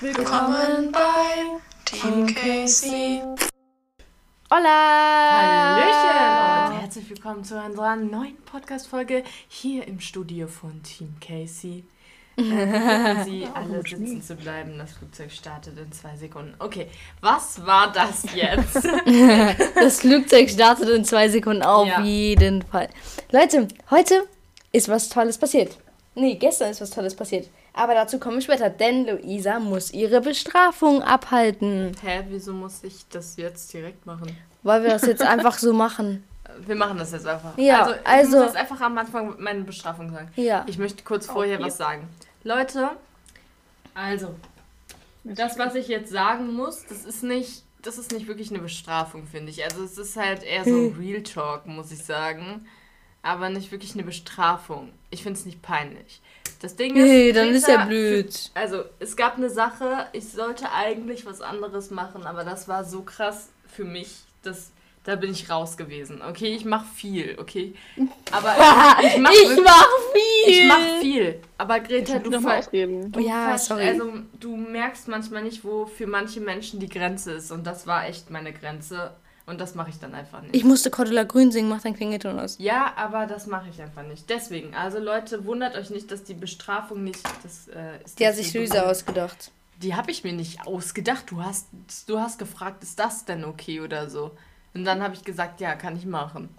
Willkommen bei Team Casey. Hola! Hallöchen und herzlich willkommen zu unserer neuen Podcast-Folge hier im Studio von Team Casey. Äh, Sie alle sitzen zu bleiben. Das Flugzeug startet in zwei Sekunden. Okay, was war das jetzt? Das Flugzeug startet in zwei Sekunden auf Ja. jeden Fall. Leute, heute ist was Tolles passiert. Nee, gestern ist was Tolles passiert. Aber dazu komme ich später, denn Luisa muss ihre Bestrafung abhalten. Hä, wieso muss ich das jetzt direkt machen? Weil wir das jetzt einfach so machen. Wir machen das jetzt einfach. Ja, also, ich also- muss jetzt einfach am Anfang meine Bestrafung sagen. Ja. Ich möchte kurz vorher Okay. was sagen. Leute, also, das, was ich jetzt sagen muss, das ist nicht, das ist nicht wirklich eine Bestrafung, finde ich. Also es ist halt eher so ein Real Talk, muss ich sagen. Aber nicht wirklich eine Bestrafung. Ich finde es nicht peinlich. Das Ding ist. Nee, dann ist ja Greta- blöd. Also, es gab eine Sache, ich sollte eigentlich was anderes machen, aber das war so krass für mich, dass da bin ich raus gewesen. Okay, ich mache viel, okay? Aber ich mache Ich mach viel! ich mach viel. Aber Greta, du, noch ver du, Ja, sorry. Also, du merkst manchmal nicht, wo für manche Menschen die Grenze ist. Und das war echt meine Grenze. Und das mache ich dann einfach nicht. Ich musste Cordula Grün singen, mach dein Klingelton aus. Ja, aber das mache ich einfach nicht. Deswegen, also Leute, wundert euch nicht, dass die Bestrafung nicht. Das, äh, ist Die hat sich Luisa gut. ausgedacht. Die habe ich mir nicht ausgedacht. Du hast, du hast gefragt, ist das denn okay oder so? Und dann habe ich gesagt, ja, kann ich machen.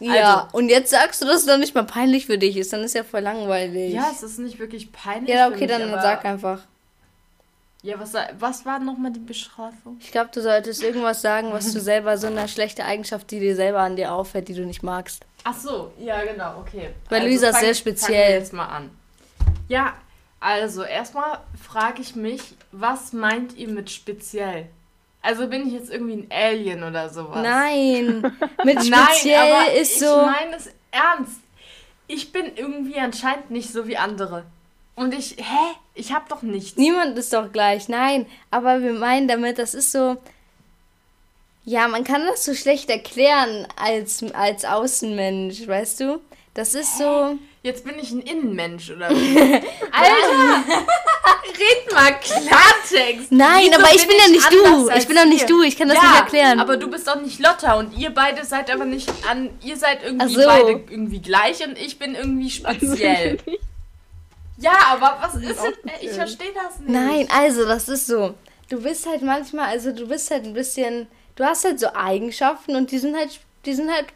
Ja, Also- und jetzt sagst du, dass es dann nicht mal peinlich für dich ist. Dann ist ja voll langweilig. Ja, es ist nicht wirklich peinlich. ja okay, mich, dann sag einfach. Ja, was, was war nochmal die Bestrafung? Ich glaube, du solltest irgendwas sagen, was du selber so eine schlechte Eigenschaft, die dir selber an dir auffällt, die du nicht magst. Ach so, ja, genau, okay. Weil Luisa ist fang- sehr speziell. wir jetzt mal an. Ja, also erstmal frage ich mich, was meint ihr mit speziell? Also bin ich jetzt irgendwie ein Alien oder sowas? Nein, mit Nein, speziell aber ist ich so. meine es ernst. Ich bin irgendwie anscheinend nicht so wie andere. Und ich, hä? Ich hab doch nichts. Niemand ist doch gleich, nein. Aber wir meinen damit, das ist so. Ja, man kann das so schlecht erklären als, als Außenmensch, weißt du? Das ist so. Jetzt bin ich ein Innenmensch oder wie? Alter! Red mal Klartext! Nein, Wieso aber ich bin ja nicht du. Ich bin doch nicht du. Ich kann das ja, nicht erklären. aber du bist doch nicht Lotta und ihr beide seid aber nicht an. Ihr seid irgendwie so. beide irgendwie gleich und ich bin irgendwie speziell. Ja, aber was ist denn. Ich verstehe das nicht. Nein, also das ist so. Du bist halt manchmal, also du bist halt ein bisschen, du hast halt so Eigenschaften und die sind halt, die sind halt,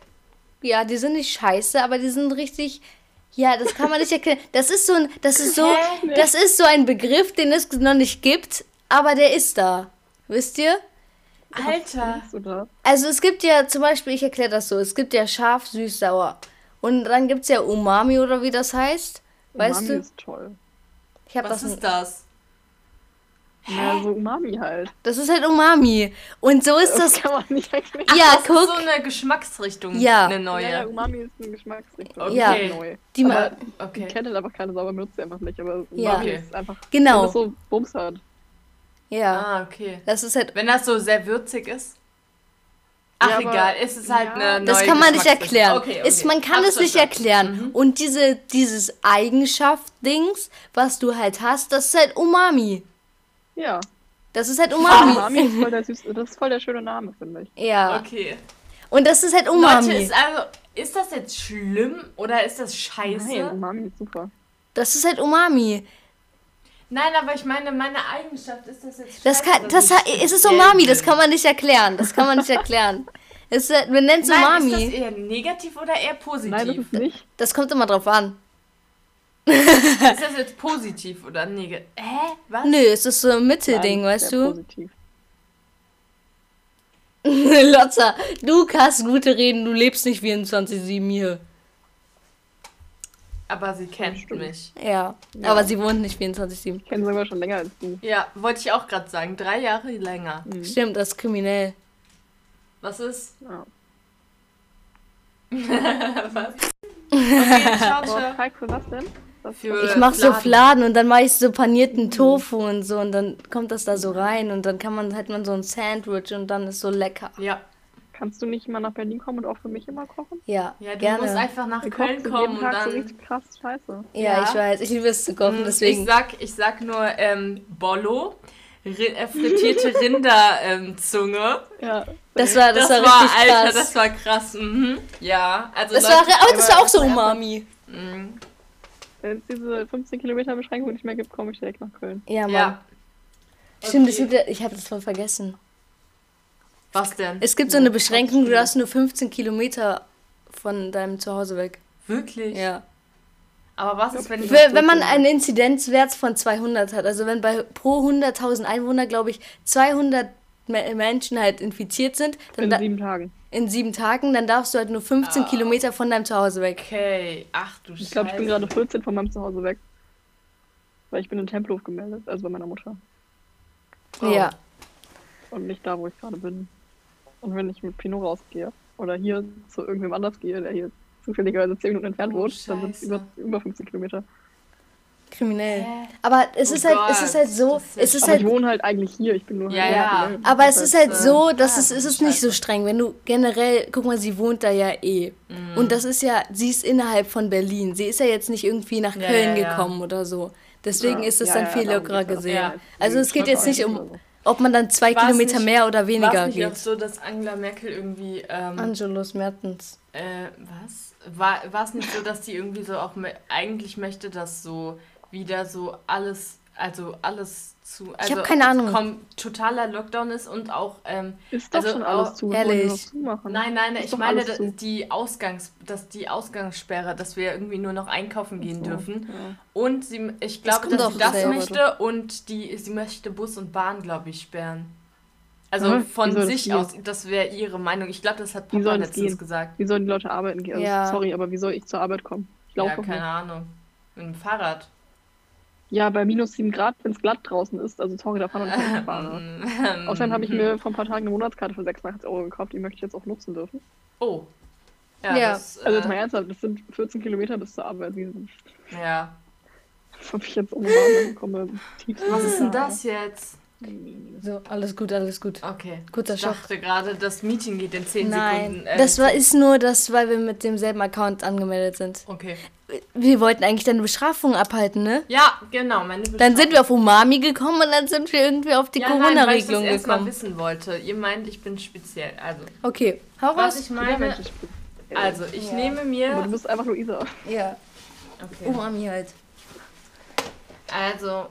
ja, die sind nicht scheiße, aber die sind richtig, ja, das kann man nicht erklären. Das ist so ein, das ist so, das ist so ein Begriff, den es noch nicht gibt, aber der ist da. Wisst ihr? Alter. Also es gibt ja zum Beispiel, ich erkläre das so, es gibt ja scharf, süß, sauer. Und dann gibt es ja Umami oder wie das heißt. Weißt Umami du? ist toll. Ich habe Was das. ist das? Ja, so Umami halt. Das ist halt Umami. Und so ist Das das. kann man nicht erklären. Ja, das guck. ist so eine Geschmacksrichtung. Ja. Eine neue. Ja, ja, Umami ist eine Geschmacksrichtung. Okay. Ja. Neu. Die aber Okay. Ich kenne einfach keine sauber, benutzt sie einfach nicht. Aber Ja. Umami Okay. ist einfach, Genau. wenn das so Bums hat. Ja. Ah, okay. Das ist halt. Wenn das so sehr würzig ist? Ach, Ja, egal. Es ist halt ja. eine neue Das kann man nicht erklären. Okay, okay. Ist, man kann Hab's es nicht verstanden. erklären. Mhm. Und diese, dieses Eigenschaft-Dings, was du halt hast, das ist halt Umami. Ja. Das ist halt Umami Umami. ist voll der süß, das ist voll der schöne Name, finde ich. Ja. Okay. Und das ist halt Umami. Leute, ist also, ist das jetzt schlimm oder ist das scheiße? Nein, Nein, Umami ist super. Das ist halt Umami. Aber ich meine, meine Eigenschaft ist das jetzt Das kann, dass das es ist Umami, das kann man nicht erklären. Das kann man nicht erklären. Es ist, wir nennen es Nein, ist das Umami. eher negativ oder eher positiv? Nein, das ist nicht. Das kommt immer drauf an. ist das jetzt positiv oder negativ? Hä? Was? Nö, es ist so ein Mittelding, Nein, weißt sehr du? Positiv. Lotza, du kannst gute reden, du lebst nicht 24-7 hier. Aber sie kennt mich. Ja, Ja. aber sie wohnt nicht 24-7. Ich kenne sie sogar schon länger als du. Ja, wollte ich auch gerade sagen. Drei Jahre länger. Mhm. Stimmt, das ist kriminell. Was ist? Ja. Was? Okay, ciao, ciao. Falk, für was denn? Für- Ich mach so Fladen. Fladen und dann mache ich so panierten Tofu und so und dann kommt das da so rein und dann kann man hat man so ein Sandwich und dann ist so lecker. Ja. Kannst du nicht mal nach Berlin kommen und auch für mich immer kochen? Ja, Ja, du gerne. musst einfach nach Wir Köln kommen und so dann. richtig krass scheiße. ja, Ja. ich weiß, ich liebe es zu kochen, deswegen. Ich sag, ich sag nur ähm, Bollo. Ri- äh, frittierte Rinderzunge. Ja. Das war, das, Das, war, war, richtig Alter, krass. das war krass. Mhm. Ja, also Das Leute, war, aber das war auch so Umami. Mhm. Wenn es diese 15 Kilometer Beschränkung nicht mehr gibt, komme ich direkt nach Köln. Ja, Mann. Ja. Stimmt, Okay. ich habe das voll vergessen. Was denn? Es gibt so eine Beschränkung, du darfst nur 15 Kilometer von deinem Zuhause weg. Wirklich? Ja. Aber was ist, wenn ich. Wenn wenn man einen Inzidenzwert von 200 hat, also wenn bei pro 100.000 Einwohner, glaube ich, 200 Me- Menschen halt infiziert sind, dann In da, sieben Tagen. in sieben Tagen, dann darfst du halt nur 15 Ah. Kilometer von deinem Zuhause weg. Okay, ach du Ich glaube, ich bin Scheiße. gerade 14 von meinem Zuhause weg. Weil ich bin in Tempelhof gemeldet, also bei meiner Mutter. Oh. Ja. Und nicht da, wo ich gerade bin. Und wenn ich mit Pinot rausgehe oder hier zu irgendwem anders gehe, der hier zufälligerweise 10 Minuten entfernt Oh, wohnt, dann sind es über, über 15 Kilometer. Kriminell. Aber es Oh ist halt, es Gott, ist halt so, ist ja es ist Aber halt ich wohne halt eigentlich hier, ich bin nur Ja, halt ja. Aber es ist halt äh, so, dass ah, es, das es ist ist nicht so streng. Wenn du generell, guck mal, sie wohnt da ja eh. Mhm. Und das ist ja, sie ist innerhalb von Berlin. Sie ist ja jetzt nicht irgendwie nach Ja, Köln ja, ja. gekommen oder so. Deswegen Ja, ist es ja, dann ja, viel lockerer ja. gesehen. Ja. Also es geht jetzt nicht um. Ob man dann zwei War's Kilometer nicht- mehr oder War weniger es nicht auch geht. so, dass Angela Merkel irgendwie. Ähm, Angelos Mertens. äh, was? War, war es nicht so, dass die irgendwie so auch me eigentlich möchte, dass so wieder so alles, also alles zu. Also hab keine Ahnung. Kom totaler Lockdown ist und auch. Ähm, Ist doch Also schon alles auch- zu. ehrlich. zumachen? nein, nein, Ist ich meine, dass die Ausgangs, dass die Ausgangssperre, dass wir irgendwie nur noch einkaufen gehen So, dürfen. ja. Und sie, ich Das glaube, kommt dass sie das möchte und die, sie möchte Bus und Bahn, glaube ich, sperren. Also von das sich aus, das wäre ihre Meinung. Ich glaube, das hat Wie Papa das letztens gehen? gesagt. Wie sollen die Leute arbeiten gehen? Also, Ja. Sorry, aber wie soll ich zur Arbeit kommen? Ich laufe Ja, keine nicht. Ahnung. Mit dem Fahrrad. Ja, bei minus 7 Grad, wenn es glatt draußen ist. Also sorry, da fahren wir nicht Fahrrad. Ähm, Außerdem habe ich mir vor ein paar Tagen eine Monatskarte für 86 Euro gekauft, die möchte ich jetzt auch nutzen dürfen. Oh. Ja, Ja. Das, Also jetzt mal äh, ernsthaft, das sind 14 Kilometer bis zur Arbeit. Wie, ja. das habe ich jetzt umgefahren bekomme. Was ist denn das jetzt? So, alles gut, alles gut. Okay. Kurzer ich Schock. dachte gerade, das Meeting geht in 10 Nein, Sekunden. äh, das war, ist nur das, weil wir mit demselben Account angemeldet sind. Okay. Wir wollten eigentlich deine Bestrafung abhalten, ne? Ja, genau. Meine Dann sind wir auf Umami gekommen und dann sind wir irgendwie auf die ja, nein, weil ich das Corona-Regelung mal gekommen. wissen wollte. Ihr meint, ich bin speziell. Also, Okay, hau was raus. ich meine. Also, ich Ja. nehme Aber mir. du bist einfach Luisa. Ja, Okay. Umami halt. Also,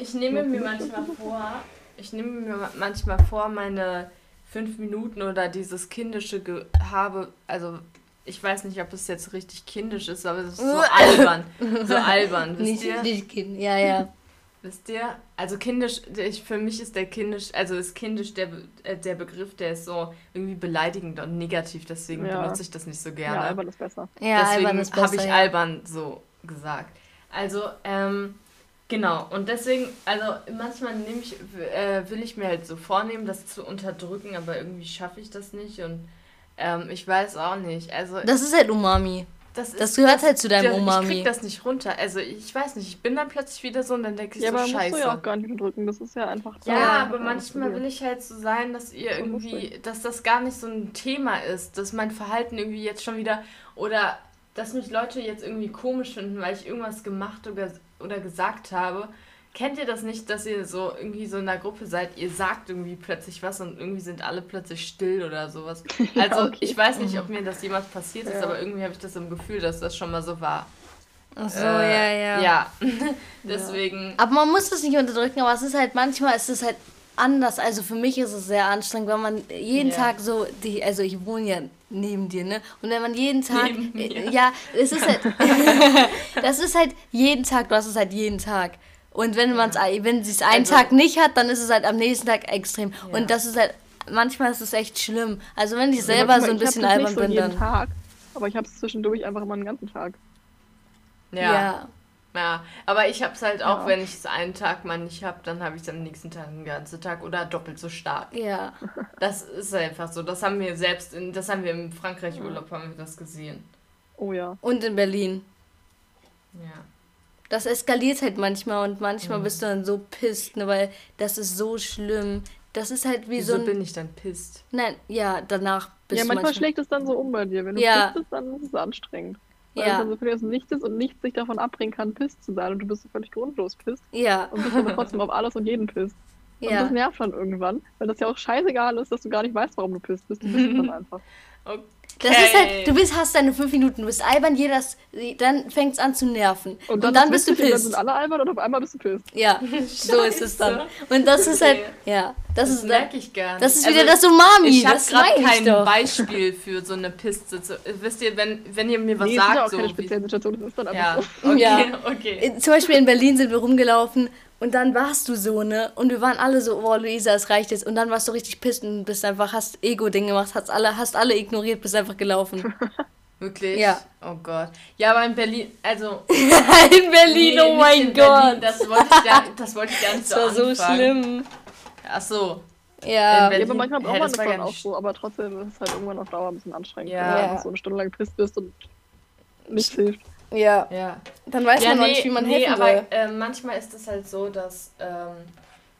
ich nehme mir manchmal vor, ich nehme mir manchmal vor, meine fünf Minuten oder dieses kindische Gehabe, also ich weiß nicht, ob es jetzt richtig kindisch ist, aber es ist so albern. So albern, wisst Nicht, ihr? nicht Kind. Ja, ja. Wisst ihr? Also kindisch, ich, für mich ist der kindisch, also ist kindisch der, äh, der Begriff, der ist so irgendwie beleidigend und negativ, deswegen Ja. benutze ich das nicht so Ja, gerne. albern ist besser. Ja, Deswegen albern ist habe ich ja. albern so gesagt. Also, ähm, genau. Und deswegen, also manchmal nehme ich, äh, will ich mir halt so vornehmen, das zu unterdrücken, aber irgendwie schaffe ich das nicht und ähm, ich weiß auch nicht. Also, Das ist halt Umami. das, das gehört halt zu deinem das, Umami. Ich krieg das nicht runter. Also, ich weiß nicht, ich bin dann plötzlich wieder so und dann denke ich Ja, so, aber musst scheiße. du ja auch gar nicht drücken. Das ist ja einfach Ja, Ja, aber manchmal will ich halt so sein, dass ihr irgendwie, dass das gar nicht so ein Thema ist, dass mein Verhalten irgendwie jetzt schon wieder oder dass mich Leute jetzt irgendwie komisch finden, weil ich irgendwas gemacht oder, oder gesagt habe. Kennt ihr das nicht, dass ihr so irgendwie so in einer Gruppe seid, ihr sagt irgendwie plötzlich was und irgendwie sind alle plötzlich still oder sowas? Also okay. ich weiß nicht, ob mir das jemals passiert ist, Ja. aber irgendwie habe ich das im Gefühl, dass das schon mal so war. Ach so, Äh, ja, ja. Ja, deswegen. Aber man muss das nicht unterdrücken, aber es ist halt manchmal ist es halt anders. Also für mich ist es sehr anstrengend, wenn man jeden Ja. Tag so die also ich wohne ja neben dir, ne? Und wenn man jeden Tag äh, ja, es ist halt das ist halt jeden Tag, du hast es halt jeden Tag. Und wenn man es wenn sie es einen Also- Tag nicht hat, dann ist es halt am nächsten Tag extrem. Ja. Und das ist halt manchmal ist es echt schlimm. Also wenn ich Ja, selber manchmal- so ein bisschen albern bin, jeden dann Tag, aber ich habe es zwischendurch einfach immer einen ganzen Tag. ja. Ja, aber ich habe es halt auch, Ja. wenn ich es einen Tag mal nicht habe, dann habe ich es am nächsten Tag den ganzen Tag oder doppelt so stark. ja. Das ist einfach so. Das haben wir selbst, in, das haben wir im Frankreich-Urlaub, haben wir das gesehen. Oh ja. Und in Berlin. Ja. Das eskaliert halt manchmal und manchmal Mhm. bist du dann so pisst, ne, weil das ist so schlimm. Das ist halt wie Wieso so ein. bin ich dann pisst? Nein, ja, danach bist ja, du manchmal manchmal. schlägt es dann so um bei dir. Wenn du Ja. ja. bist, dann ist es anstrengend. Weil Ja. es dann so völlig aus dem Nichts ist und nichts sich davon abbringen kann, pisst zu sein. Und du bist so völlig grundlos pisst Ja, und bist aber trotzdem auf alles und jeden pisst. Und ja. das nervt dann irgendwann, weil das ja auch scheißegal ist, dass du gar nicht weißt, warum du pisst bist. Du bist dann einfach. Okay. Das ist halt, du bist, hast deine fünf Minuten, du bist albern, jeder, dann fängt es an zu nerven. Und dann, bist du witzig und Dann pisst. sind alle albern und auf einmal bist du pisst. Ja, so ist es dann. Und das ist halt, ja, das, Das ist merke ich gar nicht. Das ist Also, wieder das Umami, Ich habe gerade kein doch. Beispiel für so eine Piste. Wisst ihr, wenn, wenn ihr mir was nee, ist sagt, auch so. keine spezielle Situation, das ist dann einfach Ja, so. okay, Ja. okay. Zum Beispiel in Berlin sind wir rumgelaufen und dann warst du so, ne? Und wir waren alle so, oh Luisa, es reicht jetzt. Und dann warst du richtig pisst und bist einfach, hast Ego-Ding gemacht, hast alle, hast alle ignoriert, bist einfach gelaufen. Wirklich? Ja. Oh Gott. Ja, aber in Berlin, also. in Berlin, nee, oh nicht mein in Berlin, Gott. Das wollte ich gar, das wollte ich gar nicht Das war so anfangen. schlimm. Ach so. Ja. In Ja, Berlin- aber manchmal braucht man das das war dann ja auch nicht- so, aber trotzdem ist es halt irgendwann auf Dauer ein bisschen anstrengend, Ja. wenn du so eine Stunde lang pisst bist und nichts hilft. Ja. Ja. Dann weiß ja, man nee, nicht, wie man nee, helfen aber soll. äh, manchmal ist es halt so, dass, ähm,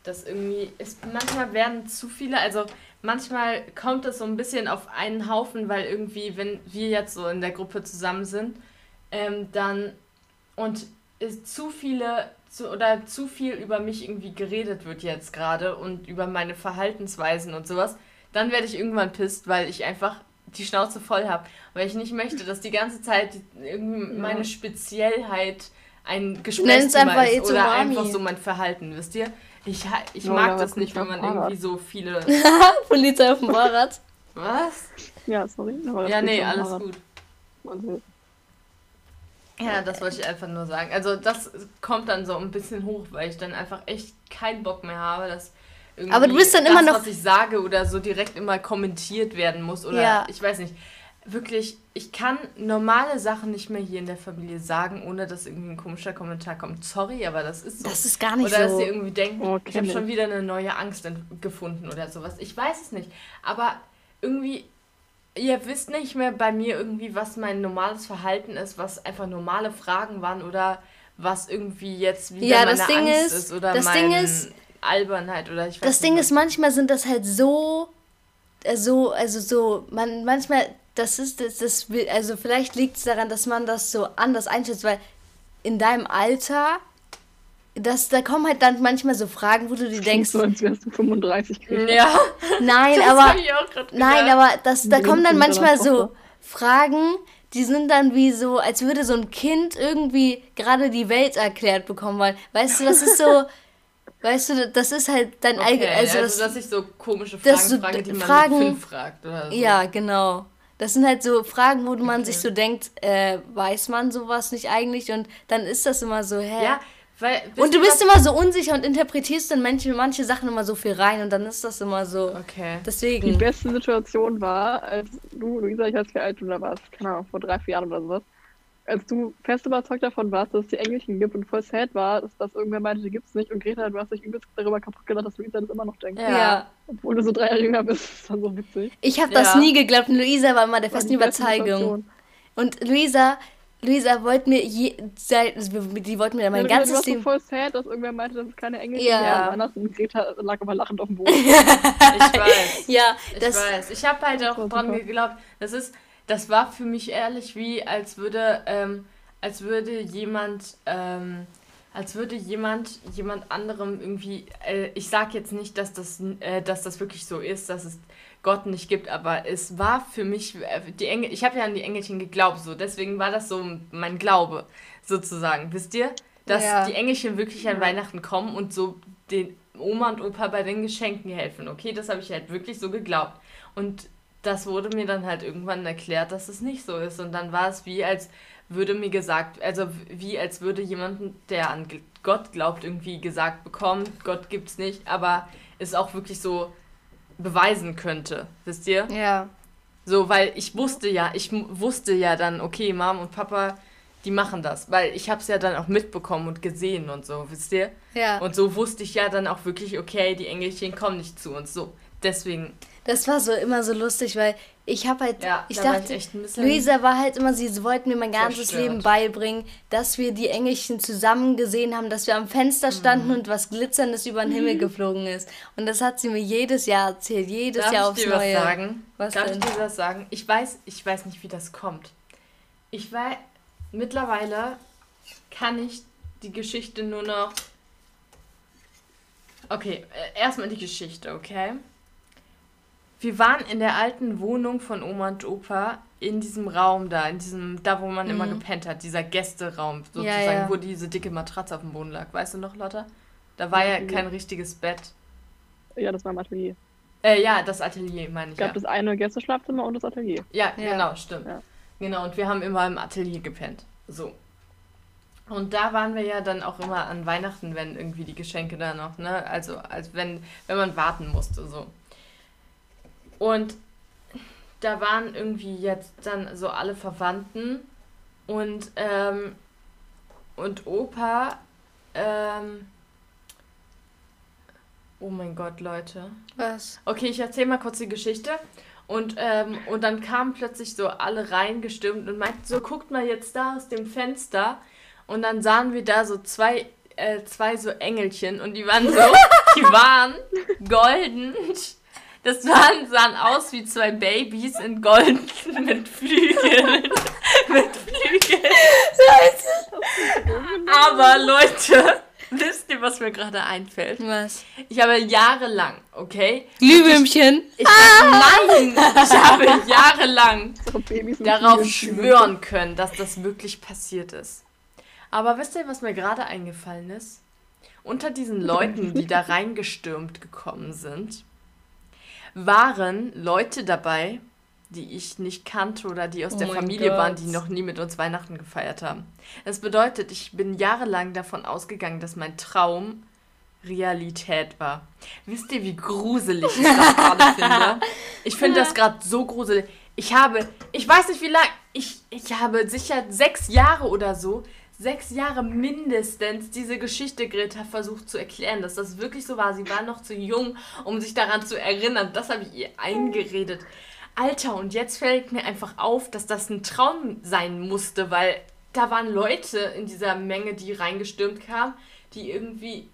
dass irgendwie, ist, manchmal werden zu viele, also manchmal kommt es so ein bisschen auf einen Haufen, weil irgendwie, wenn wir jetzt so in der Gruppe zusammen sind, ähm, dann und ist zu viele zu, oder zu viel über mich irgendwie geredet wird jetzt gerade und über meine Verhaltensweisen und sowas, dann werde ich irgendwann pisst, weil ich einfach die Schnauze voll habe. Weil ich nicht möchte, dass die ganze Zeit irgendwie Ja. meine Speziellheit ein Gesprächsthema einfach ist oder Izumami. einfach so mein Verhalten, wisst ihr? Ich, ich Ja, mag das nicht, wenn man irgendwie so viele... Polizei auf dem Fahrrad. Was? Ja, sorry. aber Ja, nee, alles Fahrrad. gut. Also, Ja, das wollte ich einfach nur sagen. Also das kommt dann so ein bisschen hoch, weil ich dann einfach echt keinen Bock mehr habe, dass Aber du bist dann das, immer noch- was ich sage oder so direkt immer kommentiert werden muss oder Ja. ich weiß nicht. Wirklich, ich kann normale Sachen nicht mehr hier in der Familie sagen, ohne dass irgendwie ein komischer Kommentar kommt. Sorry, aber das ist so. Das ist gar nicht oder dass so. sie irgendwie denken, Oh, ich habe schon wieder eine neue Angst gefunden oder sowas. Ich weiß es nicht. Aber irgendwie, ihr wisst nicht mehr bei mir irgendwie, was mein normales Verhalten ist, was einfach normale Fragen waren oder was irgendwie jetzt wieder Ja, meine das Ding Angst ist- ist, oder das meine Ding ist- Albernheit oder ich weiß Das nicht Ding was. ist, manchmal sind das halt so, äh, so, also so, man, manchmal, das ist, das, das will, also vielleicht liegt es daran, dass man das so anders einschätzt, weil in deinem Alter, das, da kommen halt dann manchmal so Fragen, wo du dir denkst, so, als wärst du 35 Grad. Ja, nein, das aber, ich auch nein, gedacht. aber das, da kommen dann manchmal so. Fragen, die sind dann wie so, als würde so ein Kind irgendwie gerade die Welt erklärt bekommen wollen. Weißt du, das ist so, weißt du, das ist halt dein Okay, eigenes, also, also das, dass ich so komische Fragen dass du frage, die man Fragen- mit fünf fragt oder so. Ja, genau. Das sind halt so Fragen, wo man sich so denkt, äh, weiß man sowas nicht eigentlich? Und dann ist das immer so, hä? Ja, weil... und du bist immer so unsicher und interpretierst dann manche, manche Sachen immer so viel rein und dann ist das immer so. Okay. Die Deswegen. beste Situation war, als du, Luisa, ich weiß nicht, wie alt du da warst, keine Ahnung, vor drei, vier Jahren oder sowas, als du fest überzeugt davon warst, dass es die Engelchen gibt und voll sad war, dass das irgendwer meinte, die gibt's nicht und Greta, du hast dich übelst darüber kaputt gelacht, dass Luisa das immer noch denkt. Ja. Ja. Obwohl du so drei Jahre jünger bist, das war so witzig. Ich habe das Ja. nie geglaubt und Luisa war immer der War festen Überzeugung. Und Luisa, Luisa wollte mir je, seit, die wollte mir Ja, mein du- ganzes du warst so Leben. voll sad, dass irgendwer meinte, dass es keine Engelchen Ja. mehr waren. Und Greta lag aber lachend auf dem Boden. Ich weiß. Ja, Ich das. weiß. Ich habe halt auch war dran geglaubt. Das ist, das war für mich ehrlich wie, als würde, ähm, als würde jemand, ähm, als würde jemand jemand anderem irgendwie, äh, ich sag jetzt nicht, dass das, äh, dass das wirklich so ist, dass es Gott nicht gibt, aber es war für mich, äh, die Engel, ich habe ja an die Engelchen geglaubt, so, deswegen war das so mein Glaube, sozusagen, wisst ihr? Dass Ja. die Engelchen wirklich an Ja. Weihnachten kommen und so den Oma und Opa bei den Geschenken helfen. Okay, das habe ich halt wirklich so geglaubt. Und das wurde mir dann halt irgendwann erklärt, dass es nicht so ist. Und dann war es wie, als würde mir gesagt, also wie als würde jemand, der an Gott glaubt, irgendwie gesagt bekommen, Gott gibt's nicht, aber es auch wirklich so beweisen könnte. Wisst ihr? Ja. So, weil ich wusste ja, ich wusste ja dann, okay, Mom und Papa, die machen das. Weil ich habe es ja dann auch mitbekommen und gesehen und so, wisst ihr? Ja. Und so wusste ich ja dann auch wirklich, okay, die Engelchen kommen nicht zu uns. So, deswegen, Das war so immer so lustig, weil ich habe halt, ja, ich da dachte, ich echt ein bisschen... Luisa war halt immer, sie wollten mir mein ganzes Zerstört. Leben beibringen, dass wir die Engelchen zusammen gesehen haben, dass wir am Fenster standen Mhm. und was Glitzerndes über den Himmel geflogen ist. Und das hat sie mir jedes Jahr erzählt, jedes Darf Jahr ich aufs dir was Neue. sagen? Was Darf denn? ich dir was sagen? Ich weiß, ich weiß nicht, wie das kommt. Ich weiß, mittlerweile kann ich die Geschichte nur noch. Okay, äh, erstmal die Geschichte, okay? Wir waren in der alten Wohnung von Oma und Opa in diesem Raum da, in diesem, da wo man immer Mhm. gepennt hat, dieser Gästeraum sozusagen, Ja, ja. wo diese dicke Matratze auf dem Boden lag. Weißt du noch, Lotta? Da war ja Mhm. kein richtiges Bett. Ja, das war im Atelier. Äh, ja, das Atelier, meine Es ich. gab Ja. das eine Gästeschlafzimmer und das Atelier. Ja, Ja. genau, stimmt. Ja. Genau, und wir haben immer im Atelier gepennt. So. Und da waren wir ja dann auch immer an Weihnachten, wenn irgendwie die Geschenke da noch, ne? Also, als wenn, wenn man warten musste, so. Und da waren irgendwie jetzt dann so alle Verwandten und, ähm, und Opa, ähm, oh mein Gott, Leute. Was? Okay, ich erzähle mal kurz die Geschichte. Und, ähm, und dann kamen plötzlich so alle reingestürmt und meinten so, guckt mal jetzt da aus dem Fenster. Und dann sahen wir da so zwei, äh, zwei so Engelchen und die waren so, die waren golden. Das waren, sahen aus wie zwei Babys in golden mit Flügeln. mit Flügeln. Aber Leute, wisst ihr, was mir gerade einfällt? Was? Ich habe jahrelang, okay? Glühwürmchen. Ich nein, ich habe jahrelang darauf schwören können, dass das wirklich passiert ist. Aber wisst ihr, was mir gerade eingefallen ist? Unter diesen Leuten, die da reingestürmt gekommen sind, waren Leute dabei, die ich nicht kannte oder die aus Oh der Familie waren, Gott. die noch nie mit uns Weihnachten gefeiert haben. Das bedeutet, ich bin jahrelang davon ausgegangen, dass mein Traum Realität war. Wisst ihr, wie gruselig ich das gerade finde? Ich finde das gerade so gruselig. Ich habe, ich weiß nicht wie lange, ich, ich habe sicher sechs Jahre oder so, sechs Jahre mindestens diese Geschichte Greta versucht zu erklären, dass das wirklich so war. Sie war noch zu jung, um sich daran zu erinnern. Das habe ich ihr eingeredet. Alter, und jetzt fällt mir einfach auf, dass das ein Traum sein musste, weil da waren Leute in dieser Menge, die reingestürmt kamen, die irgendwie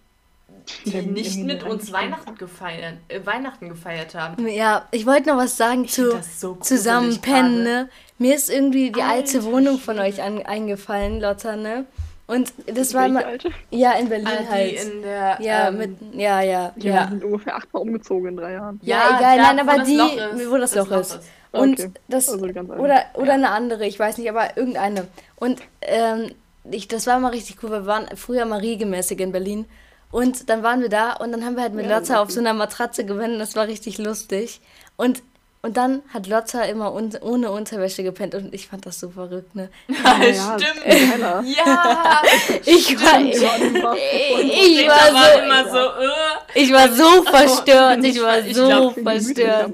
die Ja, nicht mit uns Weihnachten gefeiert, äh, Weihnachten gefeiert haben. Ja, ich wollte noch was sagen find zu das so zusammen pennen, ne? Mir ist irgendwie die alte Alter Wohnung von euch an, eingefallen, Lotta, ne? Und das war Welche mal. alte? Ja, in Berlin die halt. in der. ja, ähm, mit. Ja, ja, Ja, ja. wir sind ungefähr achtmal umgezogen in drei Jahren. Ja, egal, da, nein, aber das die- ist, wo das Loch ist. Ah, Und okay. das. Also die. Oder, oder Ja. eine andere, ich weiß nicht, aber irgendeine. Und ähm, ich, das war mal richtig cool. Wir waren früher mal regelmäßig in Berlin. Und dann waren wir da und dann haben wir halt mit Ja, Lotta auf so einer Matratze gepennt. Das war richtig lustig. Und, und dann hat Lotta immer un ohne Unterwäsche gepennt und ich fand das so verrückt, ne? Ja, ja, stimmt. geiler. Ja, Ich war, Ja, die war ich Greta war war so, immer so, äh. ich war so verstört. Ich war ich so glaub, verstört.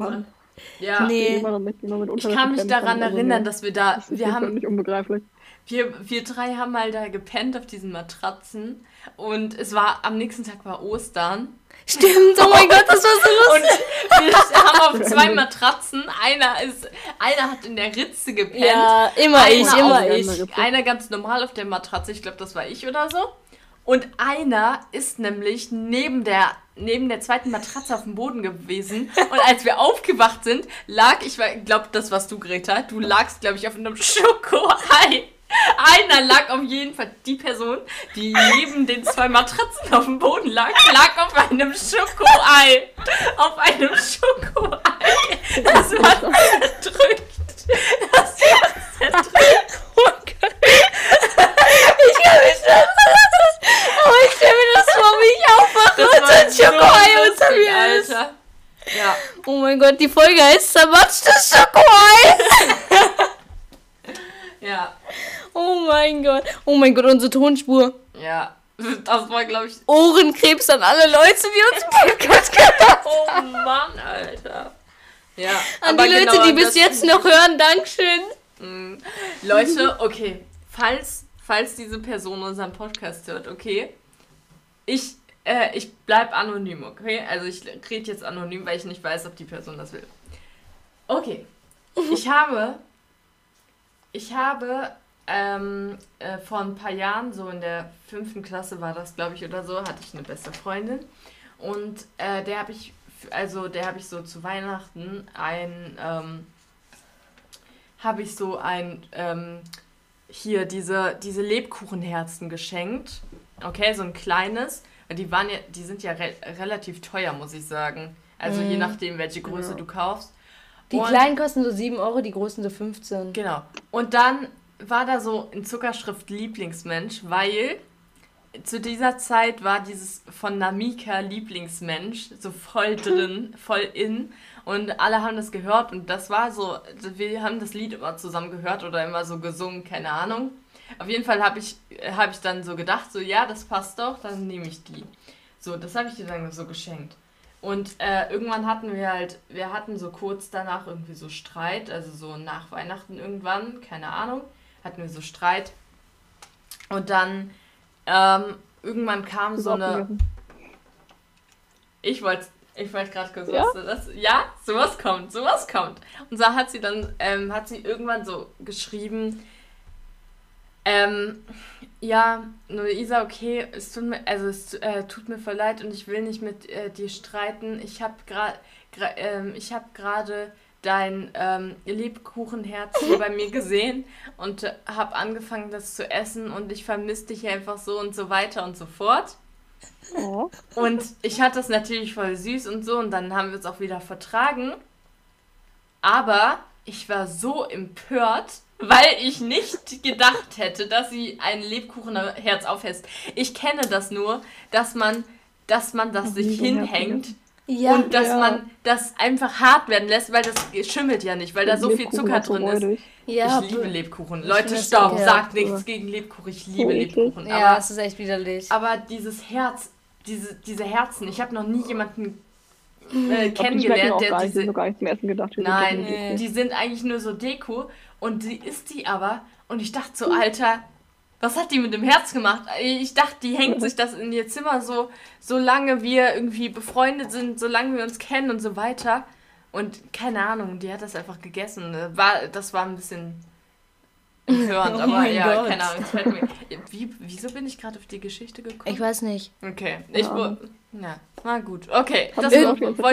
Ja, Nee. Ich kann mich daran also erinnern, dass wir da, Das ist wir haben, wir, wir drei haben mal da gepennt auf diesen Matratzen und es war, am nächsten Tag war Ostern Stimmt, oh mein Gott, das war so und lustig. wir haben auf zwei Matratzen, einer ist, einer hat in der Ritze gepennt. Ja, immer ich, immer ich. Einer ganz normal auf der Matratze, ich glaube, das war ich oder so. Und einer ist nämlich neben der, neben der zweiten Matratze auf dem Boden gewesen. Und als wir aufgewacht sind, lag, ich glaube, das warst du, Greta, du lagst, glaube ich, auf einem Schokoei. Einer lag auf jeden Fall, die Person, die neben den zwei Matratzen auf dem Boden lag, lag auf einem Schokoei. Auf einem Schokoei. Das war zerdrückt. Das war zerdrückt. Oh Gott. Ich kann mich das. Aber ich stelle mir das vor, wie ich aufwache und so ein Schokoei unter mir ist. Ja. Oh mein Gott, die Folge heißt zermatschtes Schokoei. Ja. Oh mein Gott. Oh mein Gott, unsere Tonspur. Ja. Das war, glaube ich. Ohrenkrebs an alle Leute, die uns Podcast gehört haben. Oh Mann, Alter. Ja. An aber die Leute, genau die bis jetzt noch hören, Dankeschön. Mm. Leute, okay. Falls, falls diese Person unseren Podcast hört, okay. Ich, äh, ich bleib anonym, okay? Also ich rede jetzt anonym, weil ich nicht weiß, ob die Person das will. Okay. Ich habe. Ich habe ähm, äh, vor ein paar Jahren, so in der fünften Klasse war das, glaube ich, oder so, hatte ich eine beste Freundin. Und äh, der habe ich, also der habe ich so zu Weihnachten ein, ähm, habe ich so ein, ähm, hier diese, diese Lebkuchenherzen geschenkt. Okay, so ein kleines. Die waren ja, die sind ja re relativ teuer, muss ich sagen. Also je nachdem, welche Größe Ja. du kaufst. Die Und- kleinen kosten so 7 Euro, die großen so 15. Genau. Und dann war da so in Zuckerschrift Lieblingsmensch, weil zu dieser Zeit war dieses von Namika Lieblingsmensch so voll drin, voll in. Und alle haben das gehört und das war so, wir haben das Lied immer zusammen gehört oder immer so gesungen, keine Ahnung. Auf jeden Fall habe ich, hab ich dann so gedacht, so ja, das passt doch, dann nehme ich die. So, das habe ich dir dann so geschenkt. Und äh, irgendwann hatten wir halt, wir hatten so kurz danach irgendwie so Streit, also so nach Weihnachten irgendwann, keine Ahnung, hatten wir so Streit. Und dann ähm, irgendwann kam so eine. Ich wollte ich wollte gerade kurz Ja? was. Das, ja, sowas kommt, sowas kommt. Und so hat sie dann, ähm, hat sie irgendwann so geschrieben, ähm, ja, Luisa, okay, es tut mir, also es äh, tut mir voll leid und ich will nicht mit äh, dir streiten. Ich habe gerade, ähm, ich habe gerade dein ähm, Lebkuchenherz hier bei mir gesehen und äh, habe angefangen, das zu essen und ich vermisse dich einfach so und so weiter und so fort. Oh. Und ich hatte das natürlich voll süß und so und dann haben wir es auch wieder vertragen. Aber ich war so empört, weil ich nicht gedacht hätte, dass sie ein Lebkuchenherz aufhält. Ich kenne das nur, dass man, dass man das sich hinhängt Ja, und dass Ja. man das einfach hart werden lässt, weil das schimmelt ja nicht, weil da so viel Zucker drin ist. ja, ich liebe Lebkuchen. Ich Leute, stopp, ekelhaft. sagt nichts gegen Lebkuchen. Ich liebe. Lebkuchen. ja, Aber es ist echt widerlich. aber dieses Herz, diese, diese Herzen, ich habe noch nie jemanden äh, die kennengelernt, der diese. gar nicht zum Essen gedacht. Die Nein, die sind eigentlich nur so Deko und sie isst die aber. Und ich dachte so, Alter, was hat die mit dem Herz gemacht? Ich dachte, die hängt sich das in ihr Zimmer so, solange wir irgendwie befreundet sind, solange wir uns kennen und so weiter. Und keine Ahnung, die hat das einfach gegessen. War, das war ein bisschen empörend, Oh aber ja, Gott. keine Ahnung. es fällt mir- Wie, wieso bin ich gerade auf die Geschichte gekommen? Ich weiß nicht. Okay, ich Ja. wo, ja, na gut. Okay, das